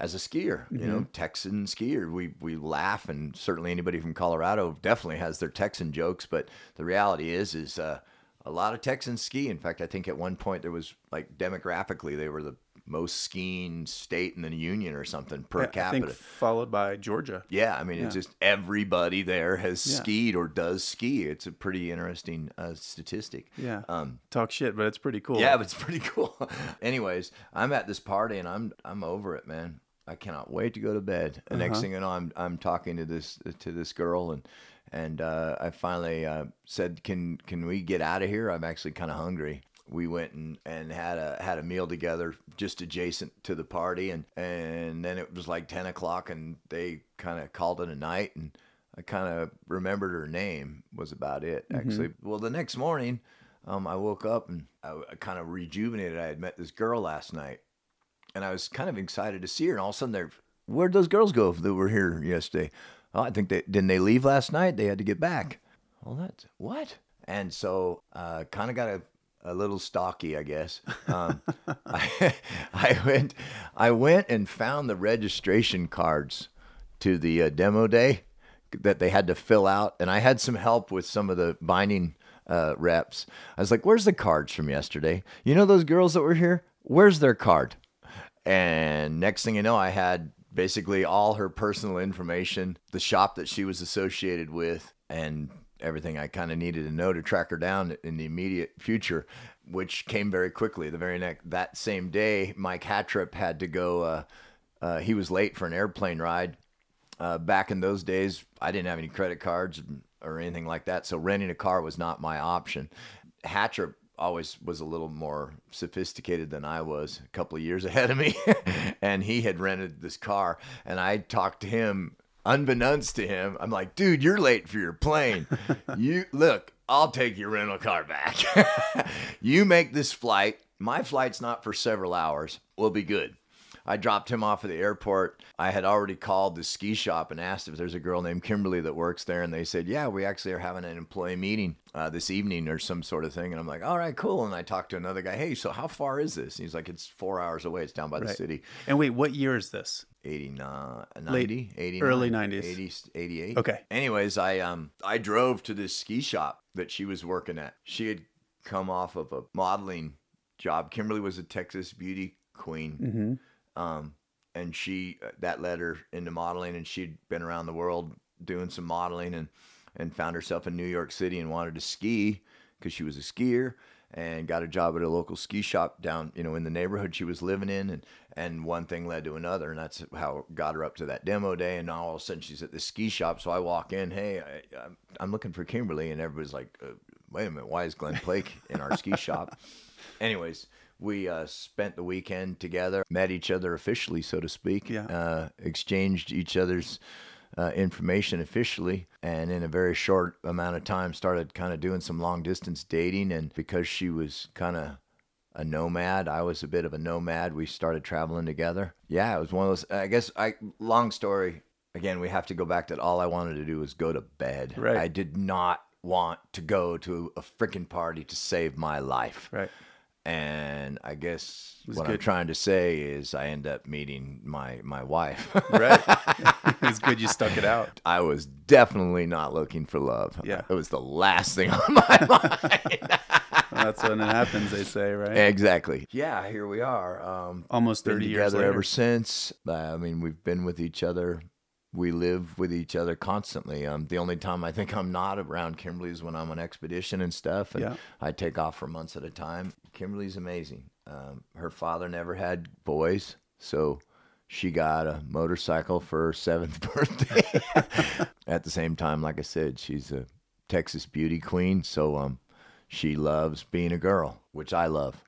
as a skier, you know, Texan skier. We we laugh, and certainly anybody from Colorado definitely has their Texan jokes. But the reality is, is uh, a lot of Texans ski. In fact, I think at one point there was like demographically they were the most skiing state in the union or something per I capita. think followed by Georgia. Yeah, I mean, it's just everybody there has Yeah. skied or does ski. It's a pretty interesting uh, statistic. Yeah. Um, Talk shit, but it's pretty cool. yeah, but it's pretty cool. Anyways, I'm at this party and I'm I'm over it, man. I cannot wait to go to bed. The next thing you know, I'm I'm talking to this to this girl and and uh, I finally uh, said, "Can can we get out of here? I'm actually kind of hungry." We went and, and had a had a meal together just adjacent to the party and and then it was like ten o'clock and they kind of called it a night and I kind of remembered her name was about it actually. Well, the next morning, um, I woke up and I, I kind of rejuvenated. I had met this girl last night, and I was kind of excited to see her. And all of a sudden, they're where'd those girls go that were here yesterday? Oh, I think they didn't they leave last night. They had to get back. Well, that's what. And so, uh, kind of got a, a little stocky, I guess. Um, I, I went, I went and found the registration cards to the uh, demo day that they had to fill out, and I had some help with some of the binding uh, reps. I was like, "Where's the cards from yesterday? You know those girls that were here? Where's their card?" And next thing you know, I had basically all her personal information, the shop that she was associated with, and everything I kind of needed to know to track her down in the immediate future, which came very quickly. The very next that same day, Mike Hattrup had to go. Uh, uh, he was late for an airplane ride. Uh, back in those days, I didn't have any credit cards or anything like that, so renting a car was not my option. Hatcher always was a little more sophisticated than I was, a couple of years ahead of me, and he had rented this car, and I talked to him. Unbeknownst to him, I'm like, dude, you're late for your plane. You look, I'll take your rental car back. you make this flight. My flight's not for several hours. We'll be good. I dropped him off at the airport. I had already called the ski shop and asked if there's a girl named Kimberly that works there, and they said, "Yeah, we actually are having an employee meeting uh, this evening or some sort of thing." And I'm like, "All right, cool." And I talked to another guy. Hey, so how far is this? And he's like, "It's four hours away. It's down by the city." And wait, what year is this? 89 90 89, early 90s. 80, 88 Okay. anyways i um i drove to this ski shop that she was working at she had come off of a modeling job kimberly was a texas beauty queen Mm-hmm. Um and she uh, that led her into modeling and she'd been around the world doing some modeling and and found herself in new york city and wanted to ski because she was a skier and got a job at a local ski shop down you know in the neighborhood she was living in and and one thing led to another and that's how got her up to that demo day and now all of a sudden she's at the ski shop so i walk in hey I, I'm, I'm looking for kimberly and everybody's like uh, wait a minute why is glen plake in our ski shop? Anyways we uh, spent the weekend together met each other officially so to speak Yeah. uh, exchanged each other's uh, information officially and in a very short amount of time started kind of doing some long distance dating and because she was kind of a nomad i was a bit of a nomad we started traveling together yeah it was one of those i guess i long story again we have to go back that all i wanted to do was go to bed Right. i did not want to go to a freaking party to save my life Right. And i guess was what i'm trying to say is i end up meeting my my wife Right. it's good you stuck it out. I was definitely not looking for love. Yeah. It was the last thing on my mind. That's when it happens, they say, right? exactly. Yeah, here we are. Um, Almost been 30 years together later. ever since. Uh, I mean, we've been with each other. We live with each other constantly. Um, the only time I think I'm not around Kimberly is when I'm on expedition and stuff, and Yeah. I take off for months at a time. Kimberly's amazing. Um, her father never had boys, so she got a motorcycle for her seventh birthday. At the same time, like I said, she's a Texas beauty queen, so um, she loves being a girl, which I love.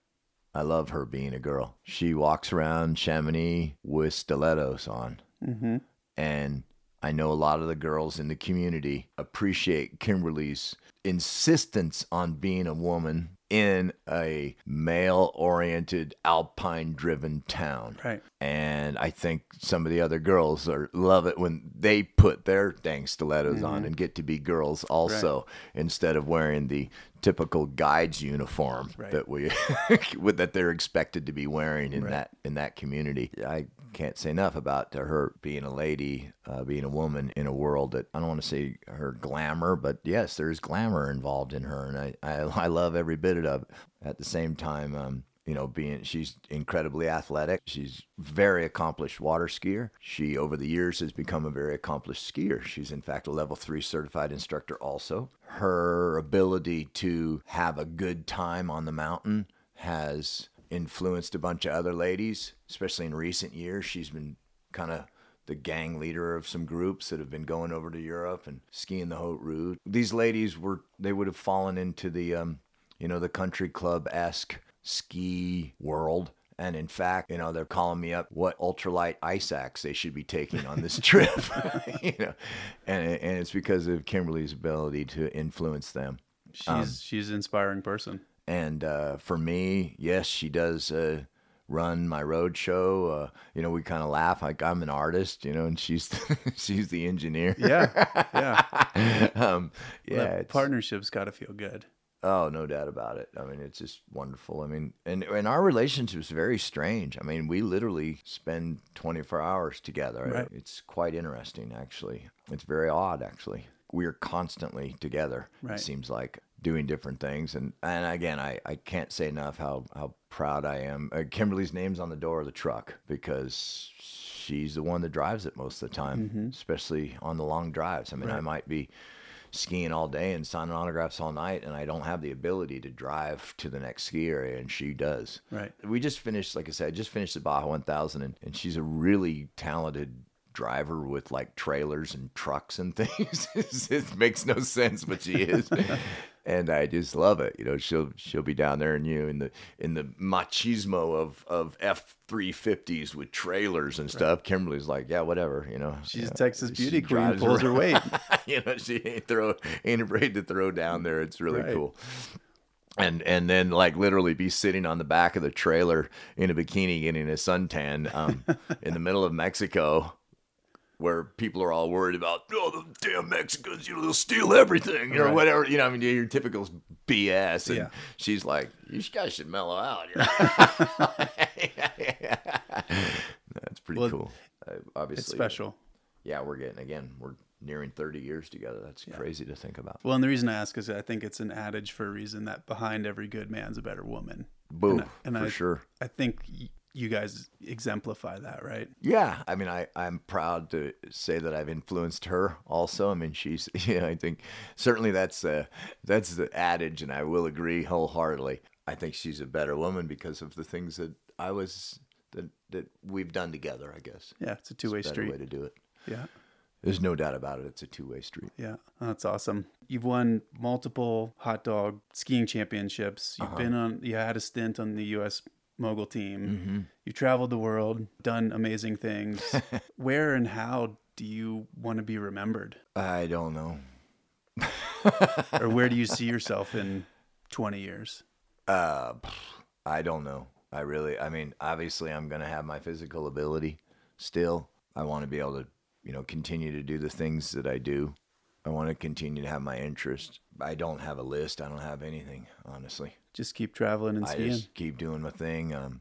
I love her being a girl. She walks around Chamonix with stilettos on. Mm-hmm. And I know a lot of the girls in the community appreciate Kimberly's insistence on being a woman in a male oriented, alpine driven town. Right. And I think some of the other girls are love it when they put their dang stilettos on mm-hmm. and get to be girls also instead of wearing the typical guides uniform Right. that we that they're expected to be wearing in that in that community. I can't say enough about her being a lady, uh, being a woman in a world that I don't want to say her glamour, but yes, there's glamour involved in her, and I I, I love every bit of it. At the same time, um, you know, being she's incredibly athletic. She's very accomplished water skier. She over the years has become a very accomplished skier. She's in fact a level 3 certified instructor also. Her ability to have a good time on the mountain has influenced a bunch of other ladies, especially in recent years. She's been kind of the gang leader of some groups that have been going over to Europe and skiing the Haute Route. These ladies were they would have fallen into the um, you know the country club esque ski world. And in fact, you know, they're calling me up what ultralight ice axe they should be taking on this trip. you know, and and it's because of Kimberly's ability to influence them. She's um, she's an inspiring person. And uh, for me, yes, she does uh, run my road show. Uh, you know, we kind of laugh like I'm an artist, you know, and she's she's the engineer. Yeah, yeah, um, yeah. Partnership's got to feel good. Oh, no doubt about it. I mean, it's just wonderful. I mean, and and our relationship is very strange. I mean, we literally spend 24 hours together. Right. It's quite interesting, actually. It's very odd, actually. We're constantly together. Right. It seems like doing different things, and and again, I I can't say enough how how proud I am. Uh, Kimberly's name's on the door of the truck because she's the one that drives it most of the time, mm-hmm. especially on the long drives. I mean, right. I might be skiing all day and signing autographs all night, and I don't have the ability to drive to the next ski area, and she does. Right. We just finished, like I said, just finished the Baja 1000, and, and she's a really talented driver with like trailers and trucks and things. it makes no sense, but she is. and I just love it. You know, she'll she'll be down there and you in the in the machismo of of F three fifties with trailers and stuff. Right. Kimberly's like, yeah, whatever. You know, she's you Texas beauty queen, pulls her weight. you know, she ain't throw ain't afraid to throw down there. It's really right. cool and and then like literally be sitting on the back of the trailer in a bikini getting a suntan um, in the middle of Mexico where people are all worried about, oh, the damn Mexicans, you know, they'll steal everything, or right. whatever. You know, I mean, your typical BS. And yeah. she's like, you guys should mellow out. You know? That's pretty well, cool. Uh, obviously, it's special. Yeah, we're getting again. We're nearing 30 years together. That's yeah. crazy to think about. Well, and the reason I ask is I think it's an adage for a reason that behind every good man's a better woman. Boom, and, and for I, sure. I think you guys exemplify that, right? Yeah. I mean, I, I'm proud to say that I've influenced her also. I mean, she's, yeah, I think certainly that's, uh, that's the adage, and I will agree wholeheartedly. I think she's a better woman because of the things that I was, that, that we've done together, I guess. Yeah. It's a two way street. way to do it. Yeah. There's no doubt about it. It's a two way street. Yeah, that's awesome. You've won multiple hot dog skiing championships. You've uh-huh. been on, you had a stint on the U.S mogul team. Mm-hmm. You've traveled the world, done amazing things. Where and how do you want to be remembered? I don't know. or where do you see yourself in 20 years? Uh, I don't know. I really, I mean, obviously, I'm going to have my physical ability still. I want to be able to, you know, continue to do the things that I do. I want to continue to have my interest. I don't have a list. I don't have anything, honestly just keep traveling and skiing. I just keep doing my thing. Um,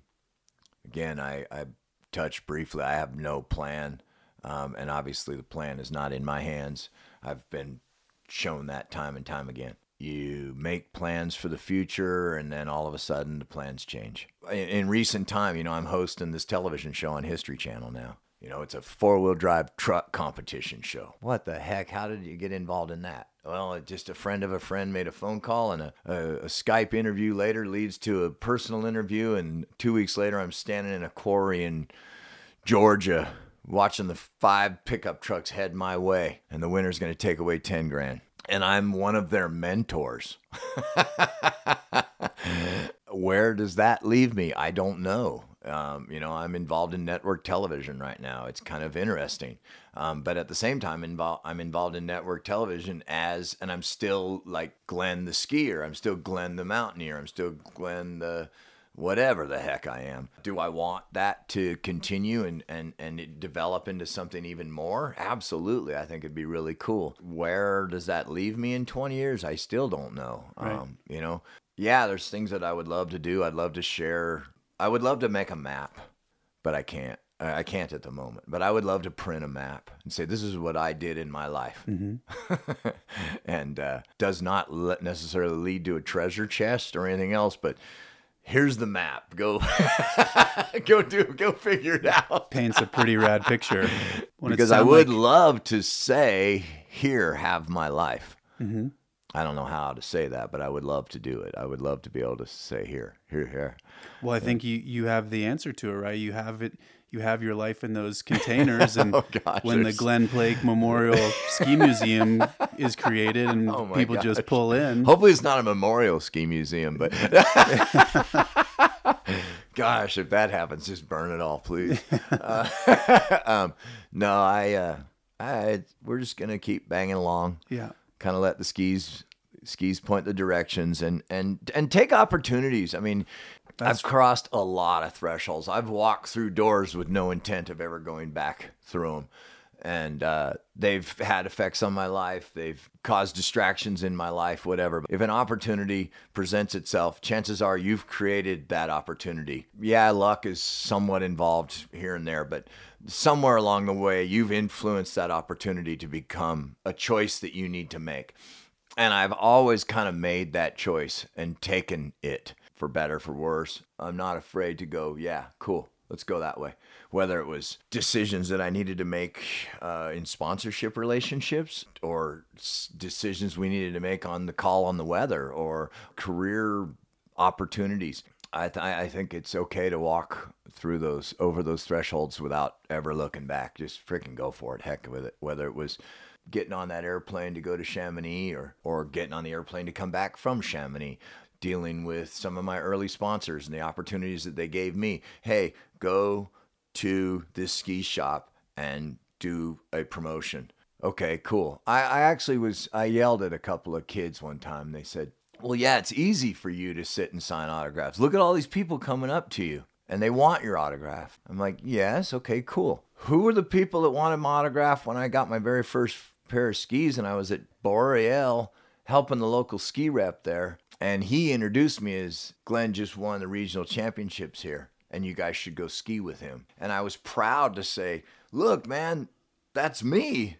again, I, I touched briefly. I have no plan, um, and obviously the plan is not in my hands. I've been shown that time and time again. You make plans for the future, and then all of a sudden the plans change. In, in recent time, you know, I'm hosting this television show on History Channel now. You know, it's a four wheel drive truck competition show. What the heck? How did you get involved in that? Well, just a friend of a friend made a phone call, and a, a, a, Skype interview later leads to a personal interview. And two weeks later, I'm standing in a quarry in Georgia watching the five pickup trucks head my way, and the winner's going to take away 10 grand. And I'm one of their mentors. Where does that leave me? I don't know. Um, you know, I'm involved in network television right now. It's kind of interesting. Um, but at the same time, involved, I'm involved in network television as, and I'm still like Glen the skier. I'm still Glen the mountaineer. I'm still Glen the whatever the heck I am. Do I want that to continue and, and, and develop into something even more? Absolutely. I think it'd be really cool. Where does that leave me in 20 years? I still don't know. Right. Um, you know, yeah, there's things that I would love to do. I'd love to share I would love to make a map, but I can't. I can't at the moment, but I would love to print a map and say this is what I did in my life, and uh, does not necessarily lead to a treasure chest or anything else, but here's the map. Go, go do, go figure it out. Paints a pretty rad picture. When Because I would like- love to say, here, have my life. Mm-hmm. I don't know how to say that, but I would love to do it. I would love to be able to say, here, here, here. Well, I think you you have the answer to it, right? You have it. You have your life in those containers, and Oh, gosh, when the there's- Glen Plake Memorial Ski Museum is created, and Oh, people just pull in. Hopefully, it's not a memorial ski museum, but gosh, if that happens, just burn it all, please. Uh, um, no, I, uh, I, we're just gonna keep banging along. Yeah, kind of let the skis skis point the directions and and and take opportunities. I mean, I've crossed a lot of thresholds. I've walked through doors with no intent of ever going back through them. And uh, they've had effects on my life. They've caused distractions in my life, whatever. If an opportunity presents itself, chances are you've created that opportunity. Yeah, luck is somewhat involved here and there, but somewhere along the way, you've influenced that opportunity to become a choice that you need to make. And I've always kind of made that choice and taken it for better, for worse. I'm not afraid to go, yeah, cool, let's go that way. Whether it was decisions that I needed to make uh, in sponsorship relationships or s- decisions we needed to make on the call on the weather or career opportunities. I, th- I think it's okay to walk through those over those thresholds without ever looking back. Just freaking go for it. Heck with it. Whether it was getting on that airplane to go to Chamonix or or getting on the airplane to come back from Chamonix, dealing with some of my early sponsors and the opportunities that they gave me. Hey, go to this ski shop and do a promotion. Okay, cool. I, I actually was I yelled at a couple of kids one time. They said, Well, yeah, it's easy for you to sit and sign autographs. Look at all these people coming up to you and they want your autograph. I'm like, Yes, okay, cool. Who were the people that wanted my autograph when I got my very first pair of skis and I was at Boreal helping the local ski rep there? And he introduced me as Glen just won the regional championships here and you guys should go ski with him. And I was proud to say, Look, man, that's me.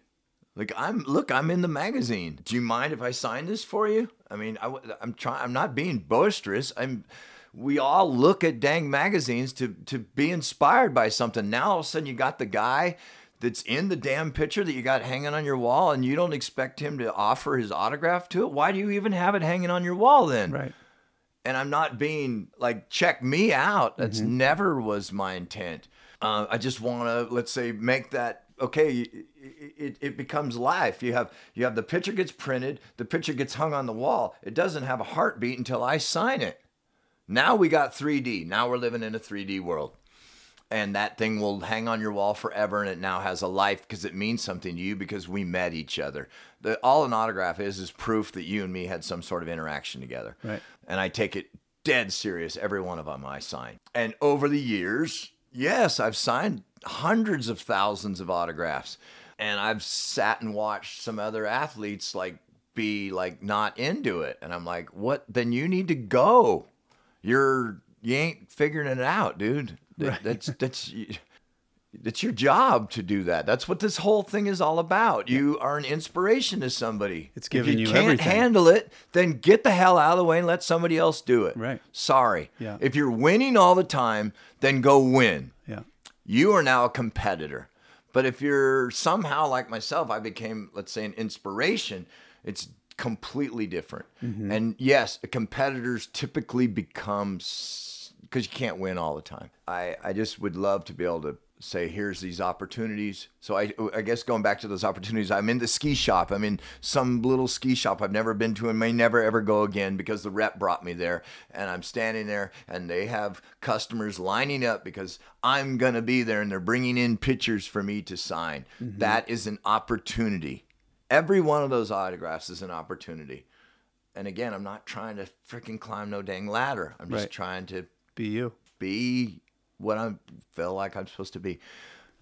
Like I'm look, I'm in the magazine. Do you mind if I sign this for you? I mean, I, am trying. I'm not being boisterous. I'm. We all look at dang magazines to to be inspired by something. Now all of a sudden you got the guy that's in the damn picture that you got hanging on your wall, and you don't expect him to offer his autograph to it. Why do you even have it hanging on your wall then? right. and I'm not being like check me out. That's never was my intent. Uh, I just want to let's say make that okay. It, it, becomes life. You have you have the picture gets printed, the picture gets hung on the wall. It doesn't have a heartbeat until I sign it. Now we got 3D. Now we're living in a 3D world. And that thing will hang on your wall forever, and it now has a life because it means something to you because we met each other. The, all an autograph is is proof that you and me had some sort of interaction together Right. and I take it dead serious. Every one of them I sign. And over the years, yes, I've signed hundreds of thousands of autographs, and I've sat and watched some other athletes like be like not into it, and I'm like, what? Then you need to go. You're you ain't figuring it out, dude. That, That's that's. It's your job to do that. That's what this whole thing is all about. You are an inspiration to somebody. It's If giving you can't everything. handle it, then get the hell out of the way and let somebody else do it. Right. Sorry. Yeah. If you're winning all the time, then go win. You are now a competitor. But if you're somehow like myself, I became, let's say, an inspiration, it's completely different. Mm-hmm. And yes, competitors typically become because you can't win all the time. I, I just would love to be able to say, here's these opportunities. So I, I guess going back to those opportunities, I'm in the ski shop. I'm in some little ski shop I've never been to and may never ever go again because the rep brought me there. And I'm standing there and they have customers lining up because I'm going to be there and they're bringing in pictures for me to sign. Mm-hmm. That is an opportunity. Every one of those autographs is an opportunity. And again, I'm not trying to freaking climb no dang ladder. I'm just Right. trying to Be you. be what I feel like I'm supposed to be.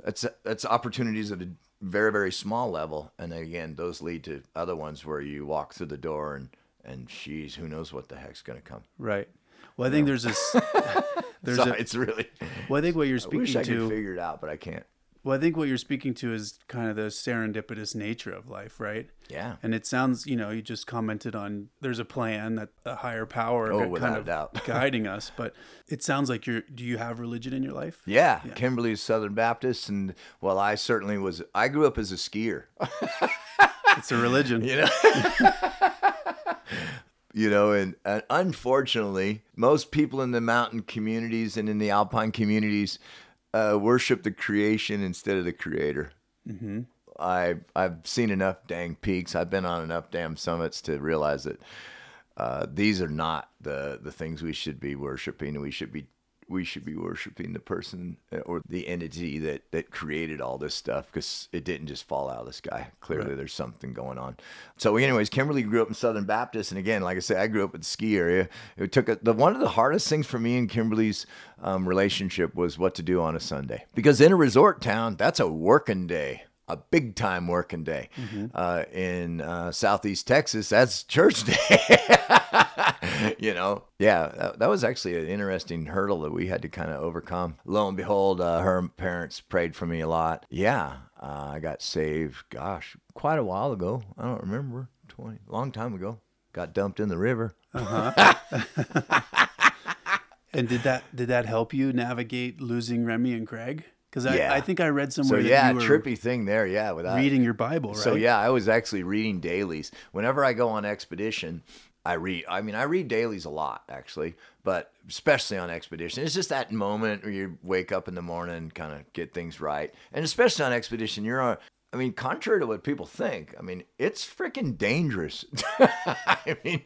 That's that's opportunities at a very very small level, and then again, those lead to other ones where you walk through the door and and she's who knows what the heck's gonna come. Right. Well, I think there's this. There's so a, it's really. well, I think what you're speaking I wish I could to. figure it out, but I can't. Well, I think what you're speaking to is kind of the serendipitous nature of life, right? Yeah. And it sounds, you know, you just commented on there's a plan that a higher power Oh, kind of doubt. guiding us. But it sounds like you're. Do you have religion in your life? Yeah, Kimberly's Southern Baptist, and well, I certainly was. I grew up as a skier. It's a religion. you know you know and, and unfortunately most people in the mountain communities and in the alpine communities uh, worship the creation instead of the creator. Mm-hmm. I, i've seen enough dang peaks. I've been on enough damn summits to realize that uh, these are not the, the things we should be worshiping. We should be we should be worshiping the person uh, or the entity that that created all this stuff because it didn't just fall out of the sky. Clearly, there's something going on. So, anyways, Kimberly grew up in Southern Baptist, and again, like I said, I grew up at the ski area. It took a, the one of the hardest things for me and Kimberly's um, relationship was what to do on a Sunday because in a resort town, that's a working day. A big time working day. Uh, in uh, Southeast Texas, that's church day. you know, yeah, that, that was actually an interesting hurdle that we had to kind of overcome. Lo and behold, uh, her parents prayed for me a lot. Yeah, uh, I got saved. Gosh, quite a while ago. I don't remember. Twenty, long time ago. Got dumped in the river. Uh-huh. And did that did that help you navigate losing Remy and Greg? Because I, Yeah. I think I read So somewhere that yeah, you were trippy thing there. Yeah, without reading your Bible, right? So yeah, I was actually reading dailies. Whenever I go on expedition, I read. I mean, I read dailies a lot actually, but especially on expedition, it's just that moment where you wake up in the morning, kind of get things right, and especially on expedition, you're on. I mean, contrary to what people think, I mean, it's freaking dangerous. I mean,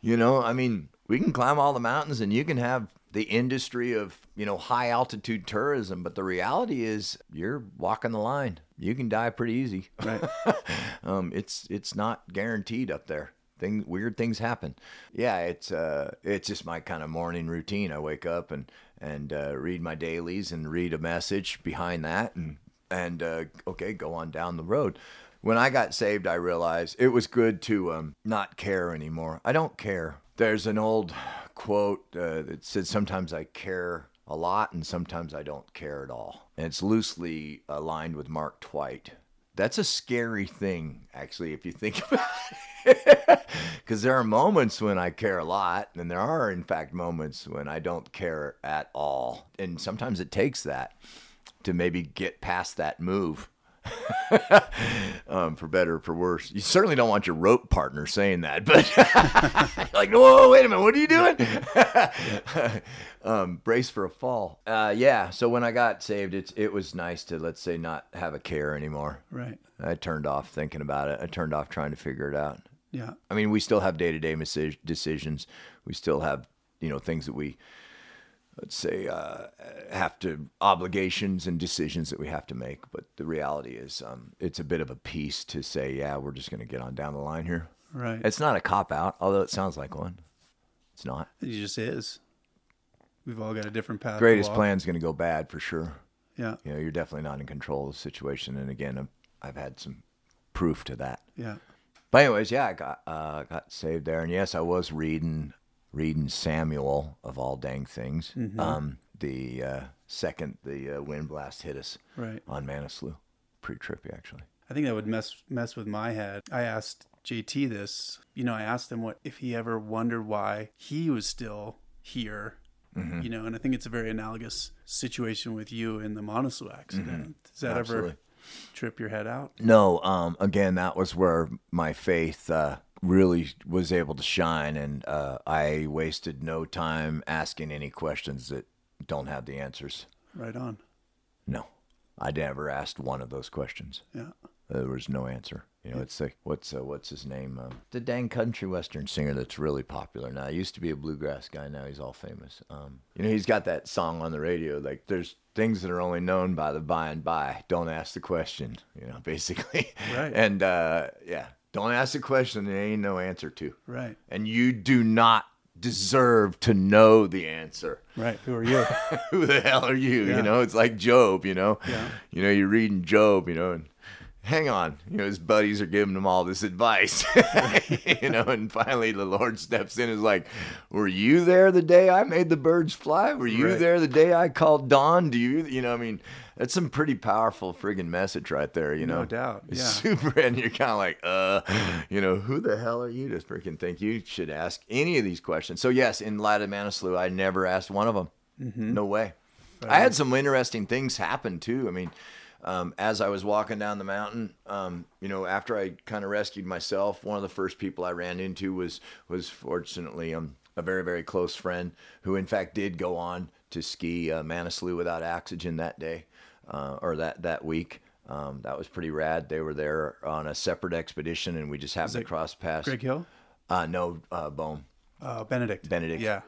you know, I mean, we can climb all the mountains and you can have the industry of, you know, high altitude tourism, but the reality is you're walking the line. You can die pretty easy. Right. um, it's it's not guaranteed up there. Things weird things happen. Yeah, it's uh it's just my kind of morning routine. I wake up and and uh, read my dailies and read a message behind that and and uh, okay, go on down the road. When I got saved, I realized it was good to um, not care anymore. I don't care. There's an old quote uh, that said, "Sometimes I care a lot, and sometimes I don't care at all." And it's loosely aligned with Mark Twight. That's a scary thing, actually, if you think about it. Because there are moments when I care a lot, and there are, in fact, moments when I don't care at all. And sometimes it takes that to maybe get past that move. um, for better or for worse. You certainly don't want your rope partner saying that, but like, whoa, wait a minute, what are you doing? um, brace for a fall. Uh, yeah. So when I got saved, it's it was nice to let's say not have a care anymore. right. I turned off thinking about it. I turned off trying to figure it out. Yeah. I mean, we still have day to day decisions. We still have, you know, things that we, let's say, uh, have to obligations and decisions that we have to make. But the reality is, um, it's a bit of a piece to say, yeah, we're just going to get on down the line here. Right. It's not a cop out, although it sounds like one. It's not. it just is. We've all got a different path. Greatest plan's going to go bad for sure. Yeah. You know, you're definitely not in control of the situation. And again, I've, I've had some proof to that. Yeah. But anyways, yeah, I got uh, got saved there, and yes, I was reading reading Samuel of all dang things. Um, the uh, second the uh, wind blast hit us Right. on Manaslu, pretty trippy actually. I think that would mess mess with my head. I asked JT this. You know, I asked him what if he ever wondered why he was still here. Mm-hmm. You know, and I think it's a very analogous situation with you in the Manaslu accident. Does that Mm-hmm. Absolutely. ever trip your head out? No, um, again, that was where my faith uh, really was able to shine, and uh, I wasted no time asking any questions that don't have the answers. Right on. No, I never asked one of those questions. Yeah. There was no answer. You know, it's like what's uh, what's his name? Um, the dang country western singer that's really popular now. He used to be a bluegrass guy. Now he's all famous. Um, you know, he's got that song on the radio. Like, there's things that are only known by the by and by. Don't ask the question. You know, basically. Right. And uh, yeah, don't ask the question. There ain't no answer to. Right. And you do not deserve to know the answer Right. Who are you? who the hell are you? Yeah. You know, it's like Job, you know. Yeah. You know, you're reading Job, you know, and hang on. You know, his buddies are giving him all this advice, you know, and finally the Lord steps in and is like, Were you there the day I made the birds fly? Were you Right. there the day I called dawn? Do you, you know, I mean, that's some pretty powerful friggin' message right there, you know? No doubt, It's yeah. super, and you're kind of like, uh, you know, who the hell are you to freaking think you should ask any of these questions? So, yes, in light of Manaslu, I never asked one of them. Mm-hmm. No way. I had some interesting things happen too. I mean, um, as I was walking down the mountain, um, you know, after I kind of rescued myself, one of the first people I ran into was was fortunately um, a very very close friend who, in fact, did go on to ski uh, Manaslu without oxygen that day uh, or that that week. Um, that was pretty rad. They were there on a separate expedition, and we just happened to cross paths. Greg Hill, Uh, no, uh, Bohm. uh, Benedict. Benedict. Yeah,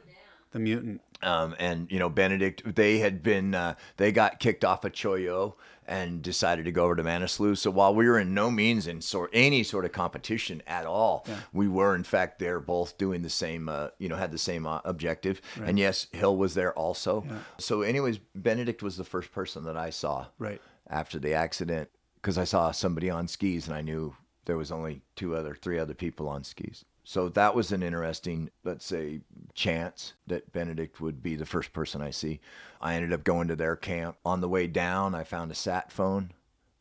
the mutant. um, and you know Benedict, they had been uh, they got kicked off of Cho Oyu and decided to go over to Manaslu. So while we were in no means in sort any sort of competition at all, we were in fact there both doing the same, uh, you know, had the same uh, objective. And yes, Hill was there also. So, anyways, Benedict was the first person that I saw Right. after the accident because I saw somebody on skis and I knew there was only two other, three other people on skis. So that was an interesting, let's say, chance that Benedict would be the first person I see. I ended up going to their camp. On the way down, I found a sat phone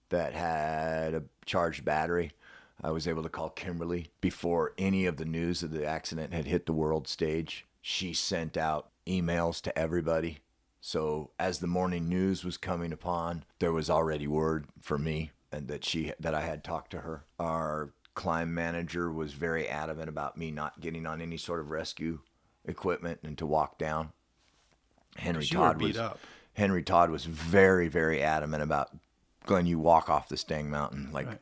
that had a charged battery. I was able to call Kimberly before any of the news of the accident had hit the world stage. She sent out emails to everybody. So as the morning news was coming upon, there was already word for me and that she that I had talked to her. Our climb manager was very adamant about me not getting on any sort of rescue equipment and to walk down. Henry 'Cause you were Todd was up. Henry Todd was very, very adamant about Glen, you walk off this dang mountain. Like Right.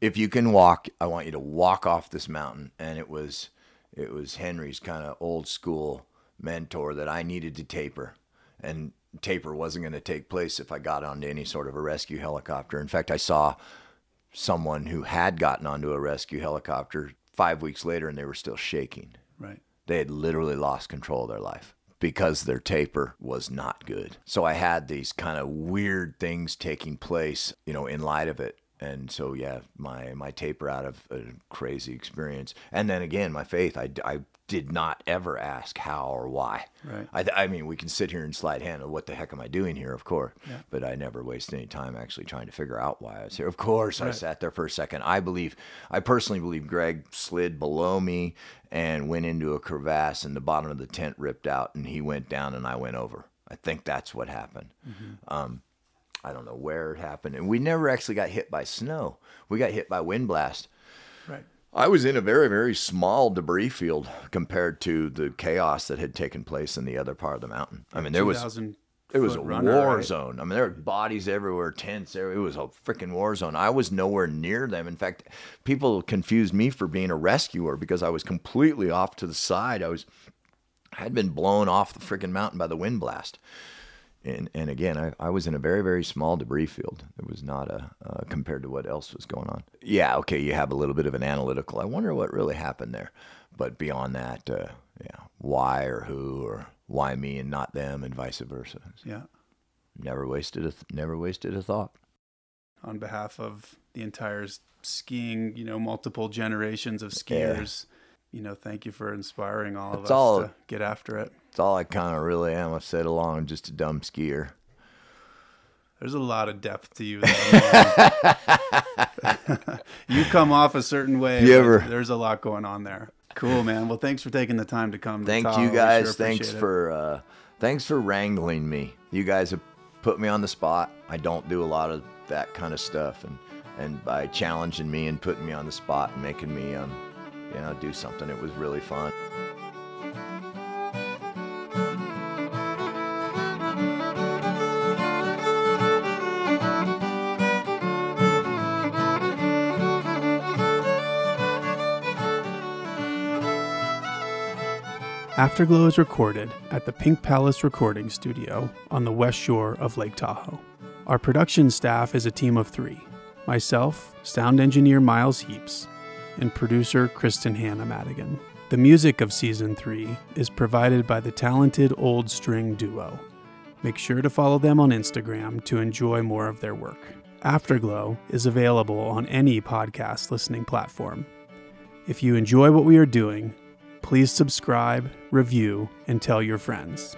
if you can walk, I want you to walk off this mountain. And it was it was Henry's kind of old school mentor that I needed to taper. And taper wasn't going to take place if I got onto any sort of a rescue helicopter. In fact, I saw someone who had gotten onto a rescue helicopter five weeks later and they were still shaking Right. they had literally lost control of their life because their taper was not good. So I had these kind of weird things taking place, you know, in light of it. And so yeah, my my taper out of a crazy experience, and then again my faith. I, I did not ever ask how or why. Right. I, I mean, we can sit here and slide handle. What the heck am I doing here? Of course. yeah. But I never wasted any time actually trying to figure out why I was here. Of course, I sat there for a second. I believe, I personally believe Greg slid below me and went into a crevasse and the bottom of the tent ripped out and he went down and I went over. I think that's what happened. Um, I don't know where it happened. And we never actually got hit by snow. We got hit by wind blast. Right. I was in a very, very small debris field compared to the chaos that had taken place in the other part of the mountain. I mean, there was it was a runner, war right? zone. I mean, there were bodies everywhere, tents. It was a freaking war zone. I was nowhere near them. In fact, people confused me for being a rescuer because I was completely off to the side. I was, I had been blown off the freaking mountain by the wind blast. And, and again, I, I was in a very, very small debris field. It was not a, uh, compared to what else was going on. Yeah, okay, you have a little bit of an analytical. I wonder what really happened there. But beyond that, uh, yeah, why or who or why me and not them and vice versa. Yeah. Never wasted a th- never wasted a thought. On behalf of the entire skiing, you know, multiple generations of skiers, you know, thank you for inspiring all of It's us all- to get after it. It's all I kind of really am. I've said along, I'm just a dumb skier. There's a lot of depth to you. You come off a certain way. You ever- There's a lot going on there. Cool, man. Well, thanks for taking the time to come. Thank Tahoe. you guys. sure thanks for uh, thanks for wrangling me. You guys have put me on the spot. I don't do a lot of that kind of stuff, and and by challenging me and putting me on the spot and making me um, you know, do something, it was really fun. Afterglow is recorded at the Pink Palace Recording Studio on the west shore of Lake Tahoe. Our production staff is a team of three myself, sound engineer Miles Heaps, and producer Kristen Hannah Madigan. The music of season three is provided by the talented Old String Duo. Make sure to follow them on Instagram to enjoy more of their work. Afterglow is available on any podcast listening platform. If you enjoy what we are doing, please subscribe, review, and tell your friends.